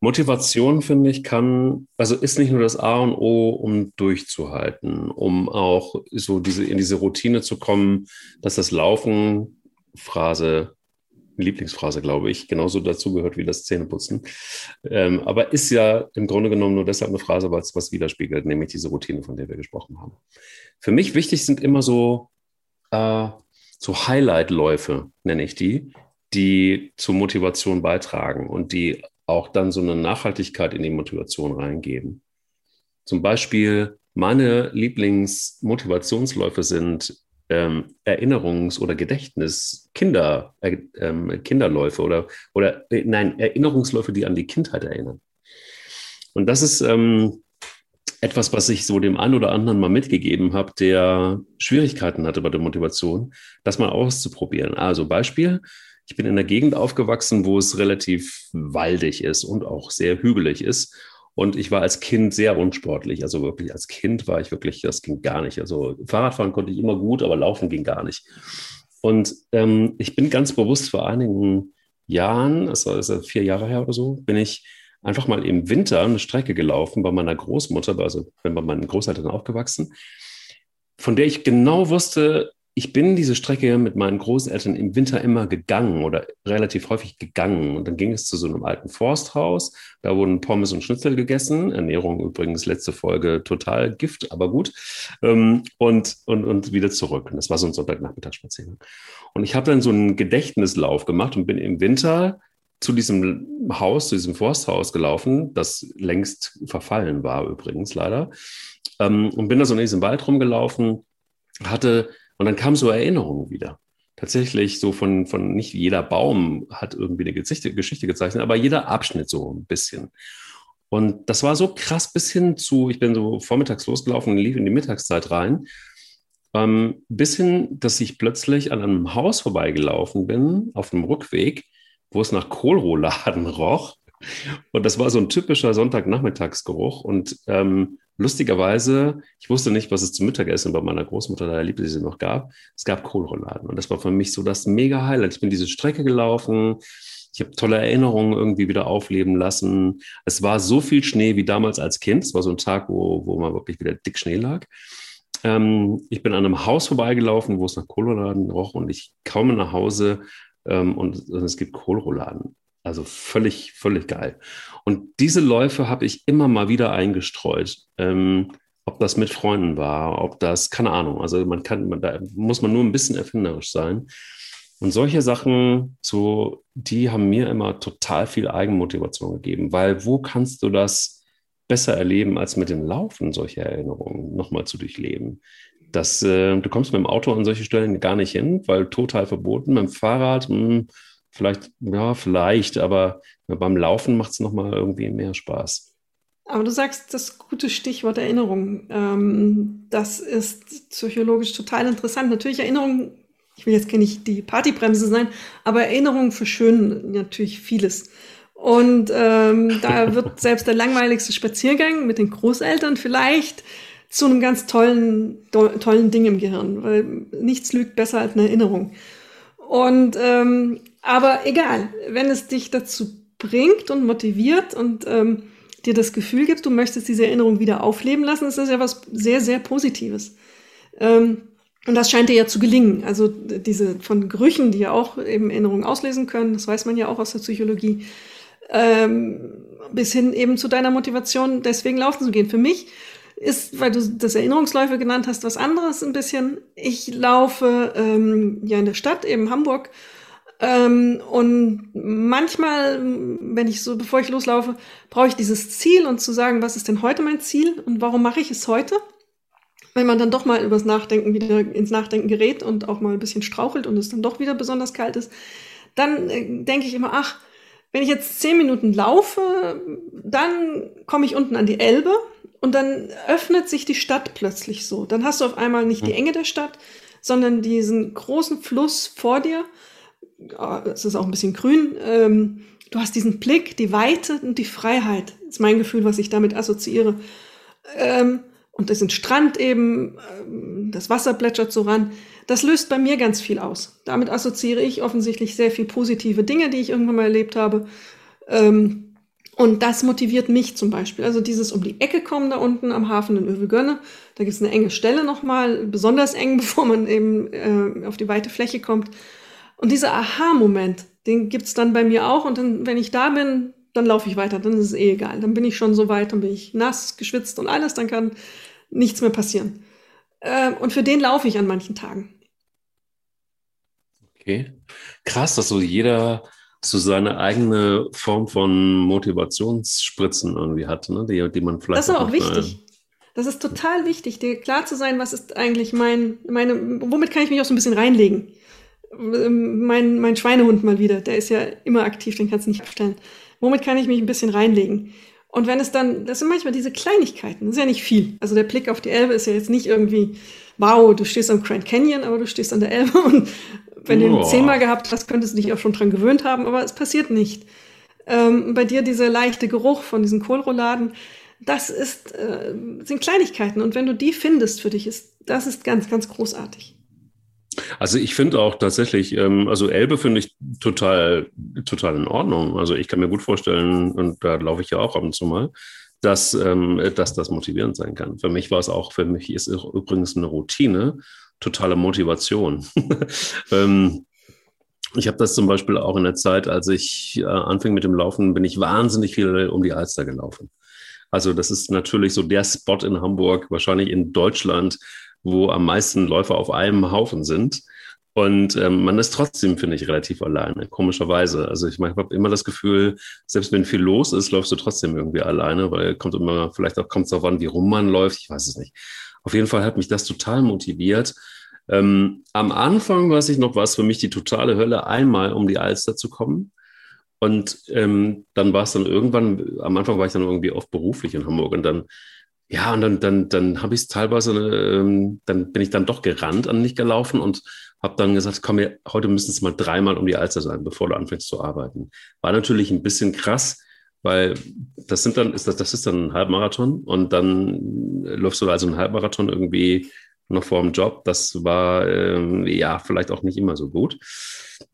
Motivation, finde ich, kann, also ist nicht nur das A und O, um durchzuhalten, um auch so diese, in diese Routine zu kommen, dass das Laufen, Phrase, Lieblingsphrase, glaube ich, genauso dazu gehört wie das Zähneputzen. Ähm, aber ist ja im Grunde genommen nur deshalb eine Phrase, weil es was widerspiegelt, nämlich diese Routine, von der wir gesprochen haben. Für mich wichtig sind immer so, äh, so Highlight-Läufe, nenne ich die, die zur Motivation beitragen und die auch dann so eine Nachhaltigkeit in die Motivation reingeben. Zum Beispiel meine Lieblingsmotivationsläufe sind ähm, Erinnerungs- oder Gedächtnis-Kinder, äh, ähm, Kinderläufe oder, oder äh, nein, Erinnerungsläufe, die an die Kindheit erinnern. Und das ist ähm, etwas, was ich so dem einen oder anderen mal mitgegeben habe, der Schwierigkeiten hatte bei der Motivation, das mal auszuprobieren. Also Beispiel, ich bin in einer Gegend aufgewachsen, wo es relativ waldig ist und auch sehr hügelig ist. Und ich war als Kind sehr unsportlich. Also wirklich als Kind war ich wirklich, das ging gar nicht. Also Fahrradfahren konnte ich immer gut, aber laufen ging gar nicht. Und ähm, ich bin ganz bewusst vor einigen Jahren, also ist vier Jahre her oder so, bin ich einfach mal im Winter eine Strecke gelaufen bei meiner Großmutter, also bin bei meinen Großeltern aufgewachsen, von der ich genau wusste, ich bin diese Strecke mit meinen Großeltern im Winter immer gegangen oder relativ häufig gegangen. Und dann ging es zu so einem alten Forsthaus. Da wurden Pommes und Schnitzel gegessen. Ernährung übrigens, letzte Folge total Gift, aber gut. Ähm, und, und, und wieder zurück. Und das war so ein Sonntagnachmittagsspaziergang. Und ich habe dann so einen Gedächtnislauf gemacht und bin im Winter zu diesem Haus, zu diesem Forsthaus gelaufen, das längst verfallen war übrigens leider. Ähm, und bin da so in diesem Wald rumgelaufen, hatte und dann kamen so Erinnerungen wieder. Tatsächlich so von, von nicht jeder Baum hat irgendwie eine Geschichte, Geschichte gezeichnet, aber jeder Abschnitt so ein bisschen. Und das war so krass bis hin zu, ich bin so vormittags losgelaufen lief in die Mittagszeit rein, ähm, bis hin, dass ich plötzlich an einem Haus vorbeigelaufen bin, auf dem Rückweg, wo es nach Kohlrouladen roch. Und das war so ein typischer Sonntagnachmittagsgeruch. Und ähm, lustigerweise, ich wusste nicht, was es zum Mittagessen bei meiner Großmutter, da liebte sie noch gab. Es gab Kohlrouladen. Und das war für mich so das mega Highlight. Ich bin diese Strecke gelaufen. Ich habe tolle Erinnerungen irgendwie wieder aufleben lassen. Es war so viel Schnee wie damals als Kind. Es war so ein Tag, wo, wo mal wirklich wieder dick Schnee lag. Ähm, ich bin an einem Haus vorbeigelaufen, wo es nach Kohlrouladen roch und ich komme nach Hause ähm, und, und es gibt Kohlrouladen. Also völlig, völlig geil. Und diese Läufe habe ich immer mal wieder eingestreut. Ähm, ob das mit Freunden war, ob das, keine Ahnung. Also man kann, man, da muss man nur ein bisschen erfinderisch sein. Und solche Sachen, so, die haben mir immer total viel Eigenmotivation gegeben, weil wo kannst du das besser erleben, als mit dem Laufen solche Erinnerungen nochmal zu durchleben? Das, äh, du kommst mit dem Auto an solche Stellen gar nicht hin, weil total verboten. Mit dem Fahrrad, mh, hm, Vielleicht, ja, vielleicht, aber beim Laufen macht es nochmal irgendwie mehr Spaß. Aber du sagst das gute Stichwort Erinnerung. Ähm, das ist psychologisch total interessant. Natürlich Erinnerungen, ich will jetzt nicht die Partybremse sein, aber Erinnerungen verschönen natürlich vieles. Und ähm, da wird selbst der langweiligste Spaziergang mit den Großeltern vielleicht zu einem ganz tollen, tollen Ding im Gehirn, weil nichts lügt besser als eine Erinnerung. Und ähm, aber egal, wenn es dich dazu bringt und motiviert und ähm, dir das Gefühl gibt, du möchtest diese Erinnerung wieder aufleben lassen, ist das ja was sehr, sehr Positives. Ähm, und das scheint dir ja zu gelingen. Also diese von Gerüchen, die ja auch eben Erinnerungen auslesen können, das weiß man ja auch aus der Psychologie, ähm, bis hin eben zu deiner Motivation, deswegen laufen zu gehen. Für mich ist, weil du das Erinnerungsläufe genannt hast, was anderes ein bisschen. Ich laufe ähm, ja in der Stadt, eben Hamburg. Ähm, und manchmal, wenn ich so, bevor ich loslaufe, brauche ich dieses Ziel und zu sagen, was ist denn heute mein Ziel und warum mache ich es heute? Wenn man dann doch mal übers Nachdenken wieder ins Nachdenken gerät und auch mal ein bisschen strauchelt und es dann doch wieder besonders kalt ist, dann äh, denke ich immer, ach, wenn ich jetzt zehn Minuten laufe, dann komme ich unten an die Elbe und dann öffnet sich die Stadt plötzlich so. Dann hast du auf einmal nicht die hm. Enge der Stadt, sondern diesen großen Fluss vor dir. Es ist auch ein bisschen grün. Ähm, du hast diesen Blick, die Weite und die Freiheit. Ist mein Gefühl, was ich damit assoziiere. Ähm, und das ist Strand eben, ähm, das Wasser plätschert so ran. Das löst bei mir ganz viel aus. Damit assoziiere ich offensichtlich sehr viel positive Dinge, die ich irgendwann mal erlebt habe. Ähm, und das motiviert mich zum Beispiel. Also dieses um die Ecke kommen da unten am Hafen in Övelgönne. Da gibt es eine enge Stelle nochmal, besonders eng, bevor man eben äh, auf die weite Fläche kommt. Und dieser Aha-Moment, den gibt es dann bei mir auch. Und dann, wenn ich da bin, dann laufe ich weiter. Dann ist es eh egal. Dann bin ich schon so weit, dann bin ich nass, geschwitzt und alles. Dann kann nichts mehr passieren. Äh, und für den laufe ich an manchen Tagen. Okay. Krass, dass so jeder so seine eigene Form von Motivationsspritzen irgendwie hat, ne? die, die man vielleicht. Das ist auch, auch wichtig. Das ist total wichtig, dir klar zu sein, was ist eigentlich mein, meine, womit kann ich mich auch so ein bisschen reinlegen. Ähm, mein, mein Schweinehund mal wieder, der ist ja immer aktiv, den kannst du nicht abstellen. Womit kann ich mich ein bisschen reinlegen? Und wenn es dann, das sind manchmal diese Kleinigkeiten, das ist ja nicht viel. Also der Blick auf die Elbe ist ja jetzt nicht irgendwie, wow, du stehst am Grand Canyon, aber du stehst an der Elbe und wenn du ihn zehnmal gehabt hast, könntest du dich auch schon dran gewöhnt haben, aber es passiert nicht. Ähm, bei dir dieser leichte Geruch von diesen Kohlrouladen, das ist, äh, sind Kleinigkeiten. Und wenn du die findest für dich, ist, das ist ganz, ganz großartig. Also ich finde auch tatsächlich, ähm, also Elbe finde ich total, total in Ordnung. Also ich kann mir gut vorstellen, und da laufe ich ja auch ab und zu mal, dass, ähm, dass das motivierend sein kann. Für mich war es auch, für mich ist übrigens eine Routine, totale Motivation. ähm, ich habe das zum Beispiel auch in der Zeit, als ich äh, anfing mit dem Laufen, bin ich wahnsinnig viel um die Alster gelaufen. Also das ist natürlich so der Spot in Hamburg, wahrscheinlich in Deutschland, wo am meisten Läufer auf einem Haufen sind. Und ähm, man ist trotzdem, finde ich, relativ alleine, komischerweise. Also ich, mein, ich habe immer das Gefühl, selbst wenn viel los ist, läufst du trotzdem irgendwie alleine, weil kommt immer, vielleicht auch kommt es darauf an, wie rum man läuft, ich weiß es nicht. Auf jeden Fall hat mich das total motiviert. Ähm, am Anfang weiß ich noch, war es für mich die totale Hölle, einmal um die Alster zu kommen. Und ähm, dann war es dann irgendwann, am Anfang war ich dann irgendwie oft beruflich in Hamburg und dann, ja, und dann, dann, dann habe ich es teilweise, ähm, dann bin ich dann doch gerannt und nicht gelaufen und habe dann gesagt, komm, heute müssen es mal dreimal um die Alster sein, bevor du anfängst zu arbeiten. War natürlich ein bisschen krass, weil das sind dann, ist das, das ist dann ein Halbmarathon und dann läufst du also einen Halbmarathon irgendwie noch vor dem Job. Das war ähm, ja vielleicht auch nicht immer so gut.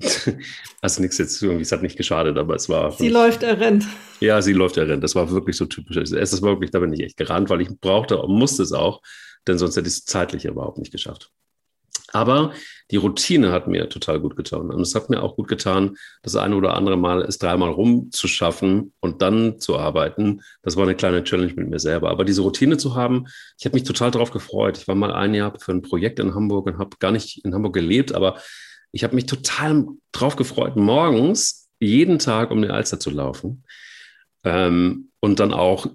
also nichts jetzt irgendwie, es hat nicht geschadet, aber es war. Sie läuft, er rennt. Ja, sie läuft, er rennt. Das war wirklich so typisch. Es war wirklich, da bin ich echt gerannt, weil ich brauchte und musste es auch, denn sonst hätte ich es zeitlich überhaupt nicht geschafft. Aber die Routine hat mir total gut getan. Und es hat mir auch gut getan, das eine oder andere Mal es dreimal rumzuschaffen und dann zu arbeiten. Das war eine kleine Challenge mit mir selber. Aber diese Routine zu haben, ich habe mich total darauf gefreut. Ich war mal ein Jahr für ein Projekt in Hamburg und habe gar nicht in Hamburg gelebt, aber ich habe mich total darauf gefreut, morgens jeden Tag um den Alster zu laufen. Ähm, und dann auch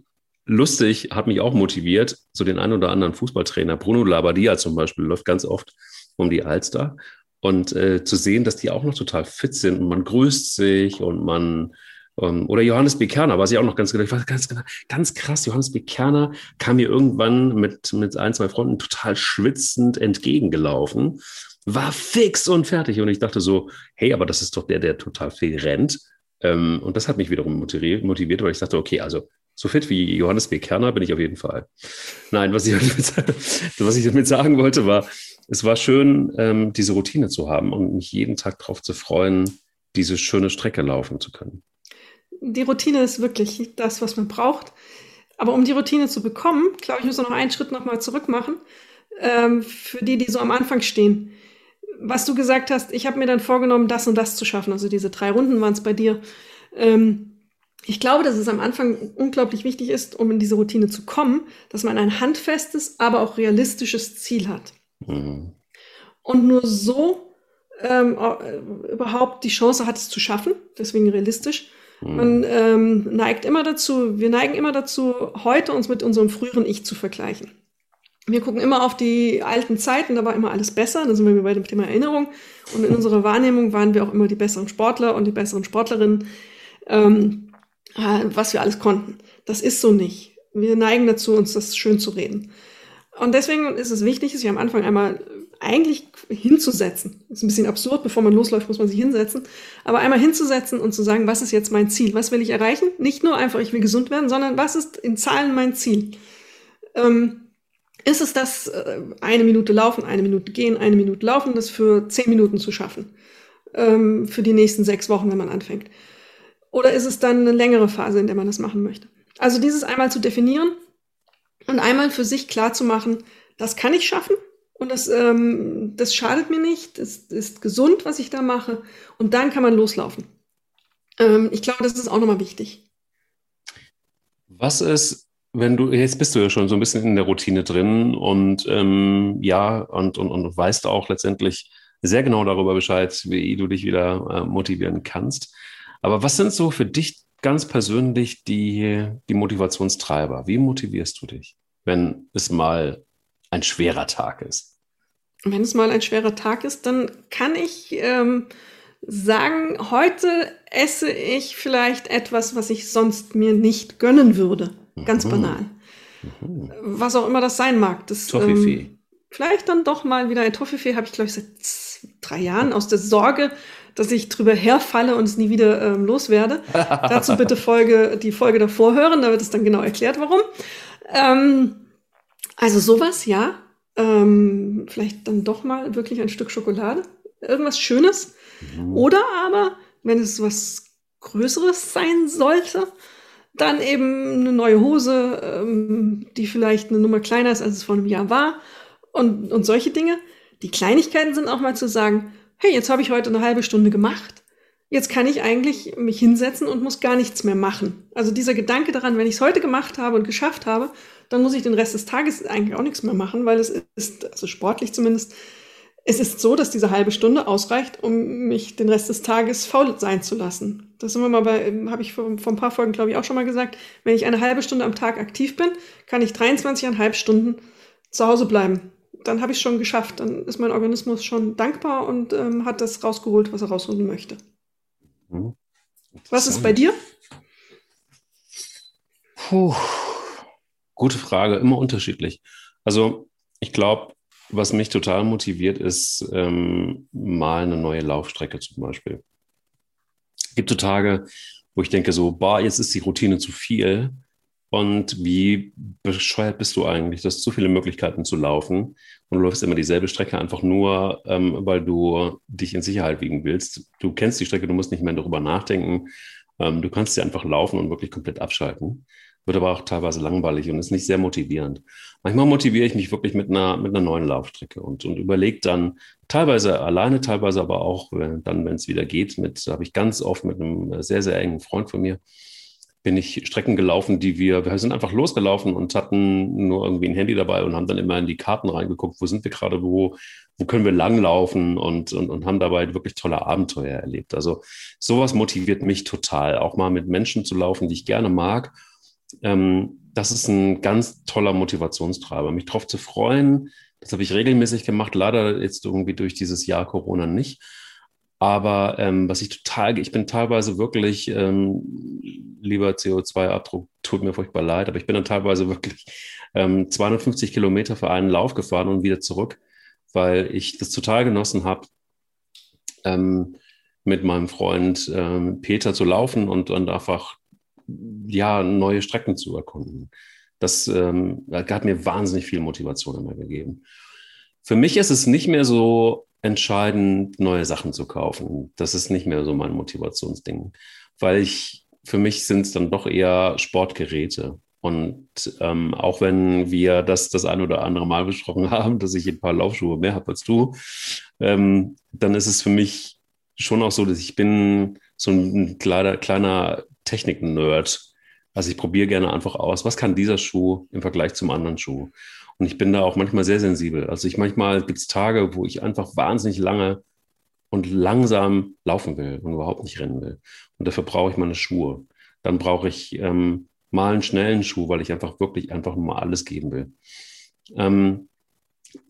lustig, hat mich auch motiviert, so den einen oder anderen Fußballtrainer, Bruno Labbadia zum Beispiel, läuft ganz oft um die Alster. Und äh, zu sehen, dass die auch noch total fit sind und man grüßt sich und man ähm, oder Johannes B. Kerner, was ich auch noch ganz genau, ganz, ganz krass, Johannes B. Kerner kam mir irgendwann mit, mit ein, zwei Freunden total schwitzend entgegengelaufen, war fix und fertig. Und ich dachte so, hey, aber das ist doch der, der total viel rennt. Ähm, und das hat mich wiederum motiviert, weil ich dachte, okay, also so fit wie Johannes B. Kerner bin ich auf jeden Fall. Nein, was ich, was ich damit sagen wollte, war, es war schön, ähm, diese Routine zu haben und mich jeden Tag darauf zu freuen, diese schöne Strecke laufen zu können. Die Routine ist wirklich das, was man braucht. Aber um die Routine zu bekommen, glaube ich, muss man noch einen Schritt nochmal zurück machen. Ähm, für die, die so am Anfang stehen. Was du gesagt hast, ich habe mir dann vorgenommen, das und das zu schaffen. Also diese drei Runden waren es bei dir. Ähm, ich glaube, dass es am Anfang unglaublich wichtig ist, um in diese Routine zu kommen, dass man ein handfestes, aber auch realistisches Ziel hat. Mhm. Und nur so ähm, überhaupt die Chance hat, es zu schaffen, deswegen realistisch. Mhm. Man ähm, neigt immer dazu, wir neigen immer dazu, heute uns mit unserem früheren Ich zu vergleichen. Wir gucken immer auf die alten Zeiten, da war immer alles besser, da sind wir bei dem Thema Erinnerung. Und in unserer Wahrnehmung waren wir auch immer die besseren Sportler und die besseren Sportlerinnen, ähm, äh, was wir alles konnten. Das ist so nicht. Wir neigen dazu, uns das schön zu reden. Und deswegen ist es wichtig, sich am Anfang einmal eigentlich hinzusetzen. Ist ein bisschen absurd, bevor man losläuft, muss man sich hinsetzen. Aber einmal hinzusetzen und zu sagen, was ist jetzt mein Ziel? Was will ich erreichen? Nicht nur einfach, ich will gesund werden, sondern was ist in Zahlen mein Ziel? Ähm, ist es das, äh, eine Minute laufen, eine Minute gehen, eine Minute laufen, das für zehn Minuten zu schaffen? Ähm, für die nächsten sechs Wochen, wenn man anfängt. Oder ist es dann eine längere Phase, in der man das machen möchte? Also dieses einmal zu definieren und einmal für sich klar zu machen, das kann ich schaffen und das, ähm, das schadet mir nicht, das ist gesund, was ich da mache und dann kann man loslaufen. Ähm, ich glaube, das ist auch nochmal wichtig. Was ist, wenn du, jetzt bist du ja schon so ein bisschen in der Routine drin und ähm, ja, und, und, und weißt auch letztendlich sehr genau darüber Bescheid, wie du dich wieder äh, motivieren kannst. Aber was sind so für dich ganz persönlich die, die Motivationstreiber? Wie motivierst du dich, wenn es mal ein schwerer Tag ist? Wenn es mal ein schwerer Tag ist, dann kann ich ähm, sagen, heute esse ich vielleicht etwas, was ich sonst mir nicht gönnen würde. Ganz mhm. banal. Mhm. Was auch immer das sein mag. Das, Toffifee. Ähm, vielleicht dann doch mal wieder ein Toffifee, habe ich, glaube ich, seit drei Jahren aus der Sorge, dass ich drüber herfalle und es nie wieder ähm, loswerde. Dazu bitte Folge, die Folge davor hören, da wird es dann genau erklärt, warum. Ähm, also sowas, ja. Ähm, vielleicht dann doch mal wirklich ein Stück Schokolade. Irgendwas Schönes. Mhm. Oder aber, wenn es was Größeres sein sollte, dann eben eine neue Hose, ähm, die vielleicht eine Nummer kleiner ist, als es vor einem Jahr war. Und, und solche Dinge. Die Kleinigkeiten sind auch mal zu sagen, hey, jetzt habe ich heute eine halbe Stunde gemacht. Jetzt kann ich eigentlich mich hinsetzen und muss gar nichts mehr machen. Also dieser Gedanke daran, wenn ich es heute gemacht habe und geschafft habe, dann muss ich den Rest des Tages eigentlich auch nichts mehr machen, weil es ist, also sportlich zumindest, es ist so, dass diese halbe Stunde ausreicht, um mich den Rest des Tages faul sein zu lassen. Das sind wir mal bei, habe ich vor, vor, ein paar Folgen, glaube ich, auch schon mal gesagt. Wenn ich eine halbe Stunde am Tag aktiv bin, kann ich 23,5 Stunden zu Hause bleiben. Dann habe ich es schon geschafft. Dann ist mein Organismus schon dankbar und ähm, hat das rausgeholt, was er rausholen möchte. Mhm. Was ist bei dir? Puh. Gute Frage, immer unterschiedlich. Also ich glaube, was mich total motiviert, ist ähm, mal eine neue Laufstrecke zum Beispiel. Es gibt so Tage, wo ich denke so, boah, jetzt ist die Routine zu viel. Und wie bescheuert bist du eigentlich? Hast so viele Möglichkeiten zu laufen und du läufst immer dieselbe Strecke einfach nur, ähm, weil du dich in Sicherheit wiegen willst. Du kennst die Strecke, du musst nicht mehr darüber nachdenken. Ähm, du kannst sie einfach laufen und wirklich komplett abschalten wird aber auch teilweise langweilig und ist nicht sehr motivierend. Manchmal motiviere ich mich wirklich mit einer, mit einer neuen Laufstrecke und, und überlege dann teilweise alleine, teilweise aber auch äh, dann, wenn es wieder geht, mit, habe ich ganz oft mit einem sehr, sehr engen Freund von mir, bin ich Strecken gelaufen, die wir, wir sind einfach losgelaufen und hatten nur irgendwie ein Handy dabei und haben dann immer in die Karten reingeguckt, wo sind wir gerade, wo, wo können wir langlaufen und, und, und haben dabei wirklich tolle Abenteuer erlebt. Also sowas motiviert mich total, auch mal mit Menschen zu laufen, die ich gerne mag ähm, das ist ein ganz toller Motivationstreiber. Mich drauf zu freuen, das habe ich regelmäßig gemacht, leider jetzt irgendwie durch dieses Jahr Corona nicht. Aber ähm, was ich total, ich bin teilweise wirklich, ähm, lieber CO2-Abdruck, tut mir furchtbar leid, aber ich bin dann teilweise wirklich ähm, 250 Kilometer für einen Lauf gefahren und wieder zurück, weil ich das total genossen habe, ähm, mit meinem Freund ähm, Peter zu laufen und, und einfach ja, neue Strecken zu erkunden. Das ähm, hat mir wahnsinnig viel Motivation immer gegeben. Für mich ist es nicht mehr so entscheidend, neue Sachen zu kaufen. Das ist nicht mehr so mein Motivationsding, weil ich für mich sind es dann doch eher Sportgeräte. Und ähm, auch wenn wir das das ein oder andere Mal besprochen haben, dass ich ein paar Laufschuhe mehr habe als du, ähm, dann ist es für mich schon auch so, dass ich bin so ein kleiner, kleiner Technik-Nerd. Also ich probiere gerne einfach aus, was kann dieser Schuh im Vergleich zum anderen Schuh. Und ich bin da auch manchmal sehr sensibel. Also ich manchmal gibt es Tage, wo ich einfach wahnsinnig lange und langsam laufen will und überhaupt nicht rennen will. Und dafür brauche ich meine Schuhe. Dann brauche ich ähm, mal einen schnellen Schuh, weil ich einfach wirklich einfach mal alles geben will. Ähm,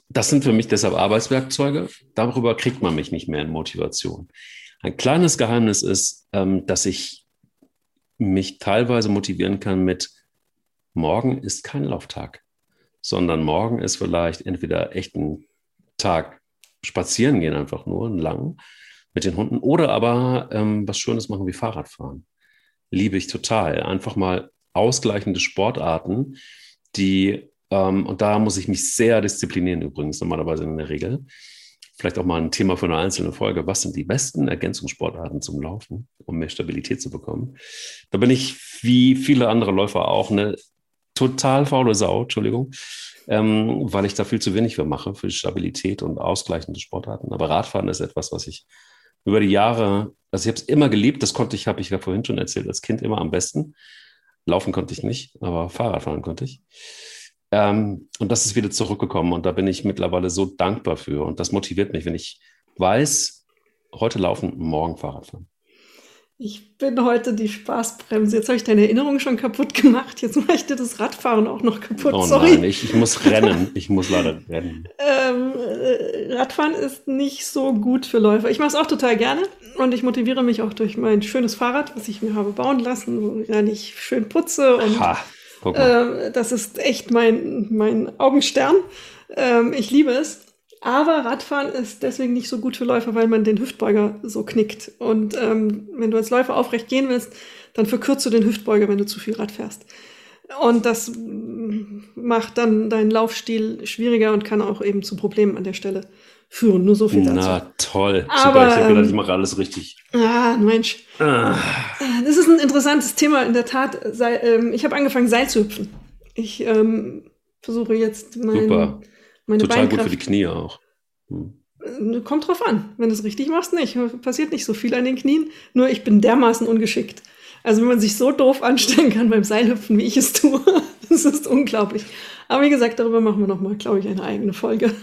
das sind für mich deshalb Arbeitswerkzeuge. Darüber kriegt man mich nicht mehr in Motivation. Ein kleines Geheimnis ist, ähm, dass ich mich teilweise motivieren kann mit morgen ist kein Lauftag, sondern morgen ist vielleicht entweder echt ein Tag spazieren gehen, einfach nur einen langen mit den Hunden oder aber ähm, was Schönes machen wie Fahrradfahren. Liebe ich total. Einfach mal ausgleichende Sportarten, die, ähm, und da muss ich mich sehr disziplinieren übrigens, normalerweise in der Regel. Vielleicht auch mal ein Thema für eine einzelne Folge. Was sind die besten Ergänzungssportarten zum Laufen, um mehr Stabilität zu bekommen? Da bin ich wie viele andere Läufer auch eine total faule Sau, Entschuldigung, ähm, weil ich da viel zu wenig für mache, für Stabilität und ausgleichende Sportarten. Aber Radfahren ist etwas, was ich über die Jahre, also ich habe es immer geliebt, das konnte ich, habe ich ja vorhin schon erzählt, als Kind immer am besten. Laufen konnte ich nicht, aber Fahrradfahren konnte ich. Ähm, und das ist wieder zurückgekommen und da bin ich mittlerweile so dankbar für und das motiviert mich, wenn ich weiß, heute laufen, morgen Fahrradfahren. Ich bin heute die Spaßbremse. Jetzt habe ich deine Erinnerung schon kaputt gemacht. Jetzt mache ich dir das Radfahren auch noch kaputt. Oh Sorry. nein, ich, ich muss rennen. Ich muss leider rennen. Ähm, äh, Radfahren ist nicht so gut für Läufer. Ich mache es auch total gerne und ich motiviere mich auch durch mein schönes Fahrrad, was ich mir habe bauen lassen, wo ich schön putze. Und ha, äh, das ist echt mein, mein Augenstern. Ähm, ich liebe es. Aber Radfahren ist deswegen nicht so gut für Läufer, weil man den Hüftbeuger so knickt. Und ähm, wenn du als Läufer aufrecht gehen willst, dann verkürzt du den Hüftbeuger, wenn du zu viel Rad fährst. Und das macht dann deinen Laufstil schwieriger und kann auch eben zu Problemen an der Stelle führen. Nur so viel dazu. Na toll. Aber, Super, ich habe gedacht, ich mache alles richtig. Ah, Mensch. Ah. Das ist ein interessantes Thema in der Tat. Ähm, ich habe angefangen, Seil zu hüpfen. Ich ähm, versuche jetzt mein, Super meine Total Beinkraft. gut für die Knie auch. Hm. Äh, kommt drauf an. Wenn du es richtig machst, nicht. Passiert nicht so viel an den Knien. Nur ich bin dermaßen ungeschickt. Also wenn man sich so doof anstellen kann beim Seilhüpfen, wie ich es tue, das ist unglaublich. Aber wie gesagt, darüber machen wir nochmal, glaube ich, eine eigene Folge.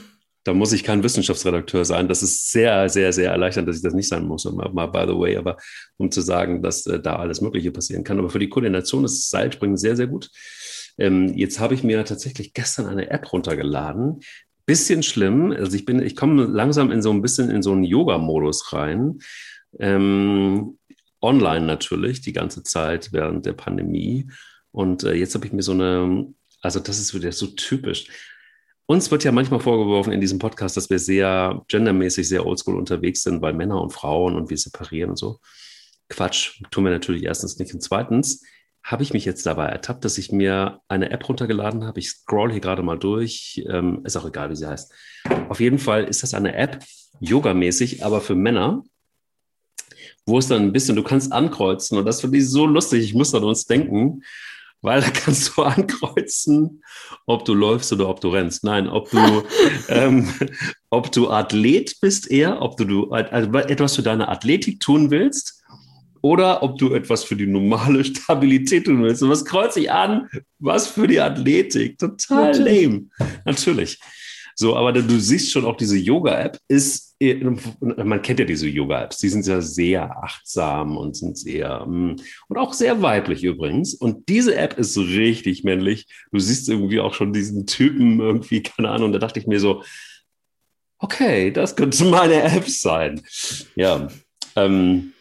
Da muss ich kein Wissenschaftsredakteur sein. Das ist sehr, sehr, sehr erleichternd, dass ich das nicht sein muss. Mal, by the way, aber um zu sagen, dass äh, da alles Mögliche passieren kann. Aber für die Koordination ist Seilspringen sehr, sehr gut. Ähm, jetzt habe ich mir tatsächlich gestern eine App runtergeladen. Bisschen schlimm. Also ich bin, ich komme langsam in so ein bisschen in so einen Yoga-Modus rein. Ähm, online natürlich, die ganze Zeit während der Pandemie. Und äh, jetzt habe ich mir so eine, also das ist wieder so typisch. Uns wird ja manchmal vorgeworfen in diesem Podcast, dass wir sehr gendermäßig, sehr oldschool unterwegs sind, weil Männer und Frauen und wir separieren und so. Quatsch, tun wir natürlich erstens nicht. Und zweitens, habe ich mich jetzt dabei ertappt, dass ich mir eine App runtergeladen habe. Ich scroll hier gerade mal durch. Ähm, ist auch egal, wie sie heißt. Auf jeden Fall ist das eine App, yogamäßig, aber für Männer, wo es dann ein bisschen, du kannst ankreuzen und das finde ich so lustig. Ich muss an uns denken, weil da kannst du ankreuzen, ob du läufst oder ob du rennst. Nein, ob du, ähm, ob du Athlet bist eher, ob du, also etwas für deine Athletik tun willst oder ob du etwas für die normale Stabilität tun willst. Und was kreuze ich an? Was für die Athletik? Total Natürlich. lame. Natürlich. So, aber du siehst schon auch diese Yoga-App ist, man kennt ja diese Yoga-Apps, die sind ja sehr achtsam und sind sehr, mm, und auch sehr weiblich übrigens. Und diese App ist richtig männlich. Du siehst irgendwie auch schon diesen Typen irgendwie, keine Ahnung, da dachte ich mir so, okay, das könnte meine App sein. Ja, ähm,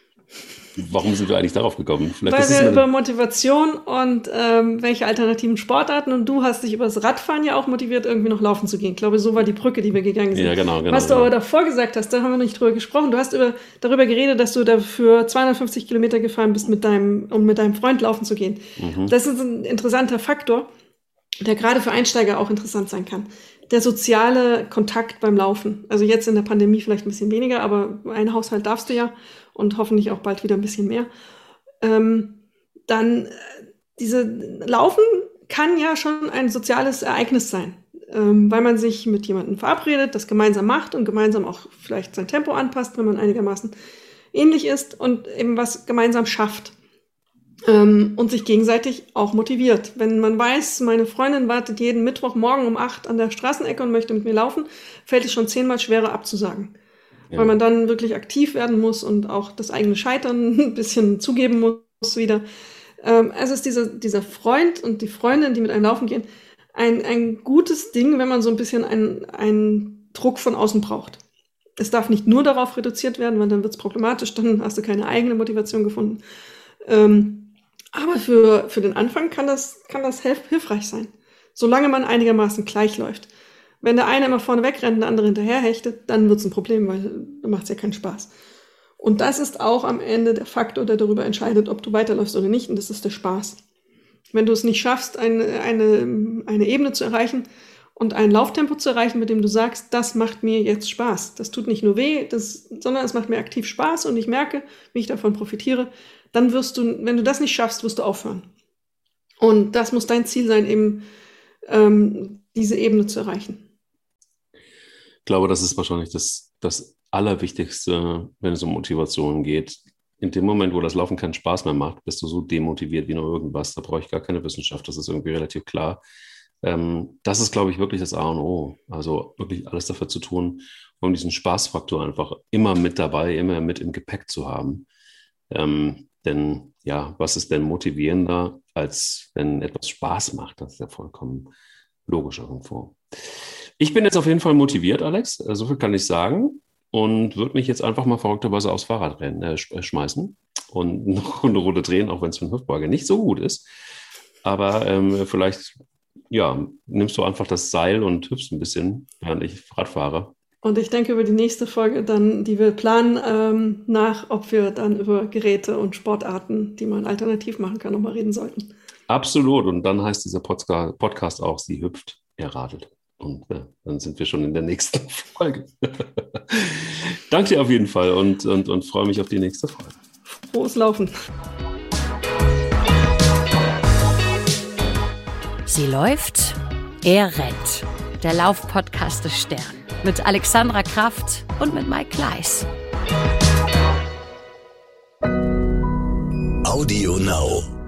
Warum sind wir eigentlich darauf gekommen? Vielleicht Weil wir über Motivation und ähm, welche alternativen Sportarten und du hast dich über das Radfahren ja auch motiviert, irgendwie noch laufen zu gehen. Ich glaube, so war die Brücke, die wir gegangen sind. Ja, genau, genau. Was du genau. aber davor gesagt hast, da haben wir nicht drüber gesprochen. Du hast über, darüber geredet, dass du dafür 250 Kilometer gefahren bist, mit deinem, um mit deinem Freund laufen zu gehen. Mhm. Das ist ein interessanter Faktor, der gerade für Einsteiger auch interessant sein kann der soziale Kontakt beim Laufen. Also jetzt in der Pandemie vielleicht ein bisschen weniger, aber ein Haushalt darfst du ja und hoffentlich auch bald wieder ein bisschen mehr. Ähm, dann äh, diese Laufen kann ja schon ein soziales Ereignis sein, ähm, weil man sich mit jemandem verabredet, das gemeinsam macht und gemeinsam auch vielleicht sein Tempo anpasst, wenn man einigermaßen ähnlich ist und eben was gemeinsam schafft ähm, und sich gegenseitig auch motiviert. Wenn man weiß, meine Freundin wartet jeden Mittwochmorgen um acht an der Straßenecke und möchte mit mir laufen, fällt es schon zehnmal schwerer abzusagen. Ja. Weil man dann wirklich aktiv werden muss und auch das eigene Scheitern ein bisschen zugeben muss wieder. Ähm, es ist dieser, dieser Freund und die Freundin, die mit einem laufen gehen, ein, ein gutes Ding, wenn man so ein bisschen einen, einen Druck von außen braucht. Es darf nicht nur darauf reduziert werden, weil dann wird es problematisch, dann hast du keine eigene Motivation gefunden. Ähm, aber für, für den Anfang kann das, kann das hilf hilfreich sein. Solange man einigermaßen gleich läuft. Wenn der eine immer vorne wegrennt und der andere hinterher hechtet, dann wird es ein Problem, weil dann macht es ja keinen Spaß. Und das ist auch am Ende der Faktor, der darüber entscheidet, ob du weiterläufst oder nicht. Und das ist der Spaß. Wenn du es nicht schaffst, eine, eine, eine Ebene zu erreichen und ein Lauftempo zu erreichen, mit dem du sagst, das macht mir jetzt Spaß. Das tut nicht nur weh, das, sondern es macht mir aktiv Spaß und ich merke, wie ich davon profitiere, dann wirst du, wenn du das nicht schaffst, wirst du aufhören. Und das muss dein Ziel sein, eben ähm, diese Ebene zu erreichen. Ich glaube, das ist wahrscheinlich das, das Allerwichtigste, wenn es um Motivation geht. In dem Moment, wo das Laufen keinen Spaß mehr macht, bist du so demotiviert wie nur irgendwas. Da brauche ich gar keine Wissenschaft, das ist irgendwie relativ klar. Ähm, das ist, glaube ich, wirklich das A und O. Also wirklich alles dafür zu tun, um diesen Spaßfaktor einfach immer mit dabei, immer mit im Gepäck zu haben. Ähm, denn ja, was ist denn motivierender, als wenn etwas Spaß macht? Das ist ja vollkommen logisch irgendwo. Ich bin jetzt auf jeden Fall motiviert, Alex. Äh, so viel kann ich sagen. Und würde mich jetzt einfach mal verrückterweise aufs Fahrrad rennen, äh, äh schmeißen und noch eine Runde drehen, auch wenn es für einen Hüftbeuger nicht so gut ist. Aber ähm, vielleicht, ja, nimmst du einfach das Seil und hüpfst ein bisschen, während ich Rad fahre. Und ich denke über die nächste Folge dann, die wir planen, ähm, nach, ob wir dann über Geräte und Sportarten, die man alternativ machen kann, nochmal reden sollten. Absolut. Und dann heißt dieser Podcast auch, sie hüpft, er radelt. Und äh, dann sind wir schon in der nächsten Folge. Danke dir auf jeden Fall und, und, und freue mich auf die nächste Folge. Frohes Laufen. Sie läuft, er rennt. Der Laufpodcast des Stern mit Alexandra Kraft und mit Mike Kleiss. Audio Now.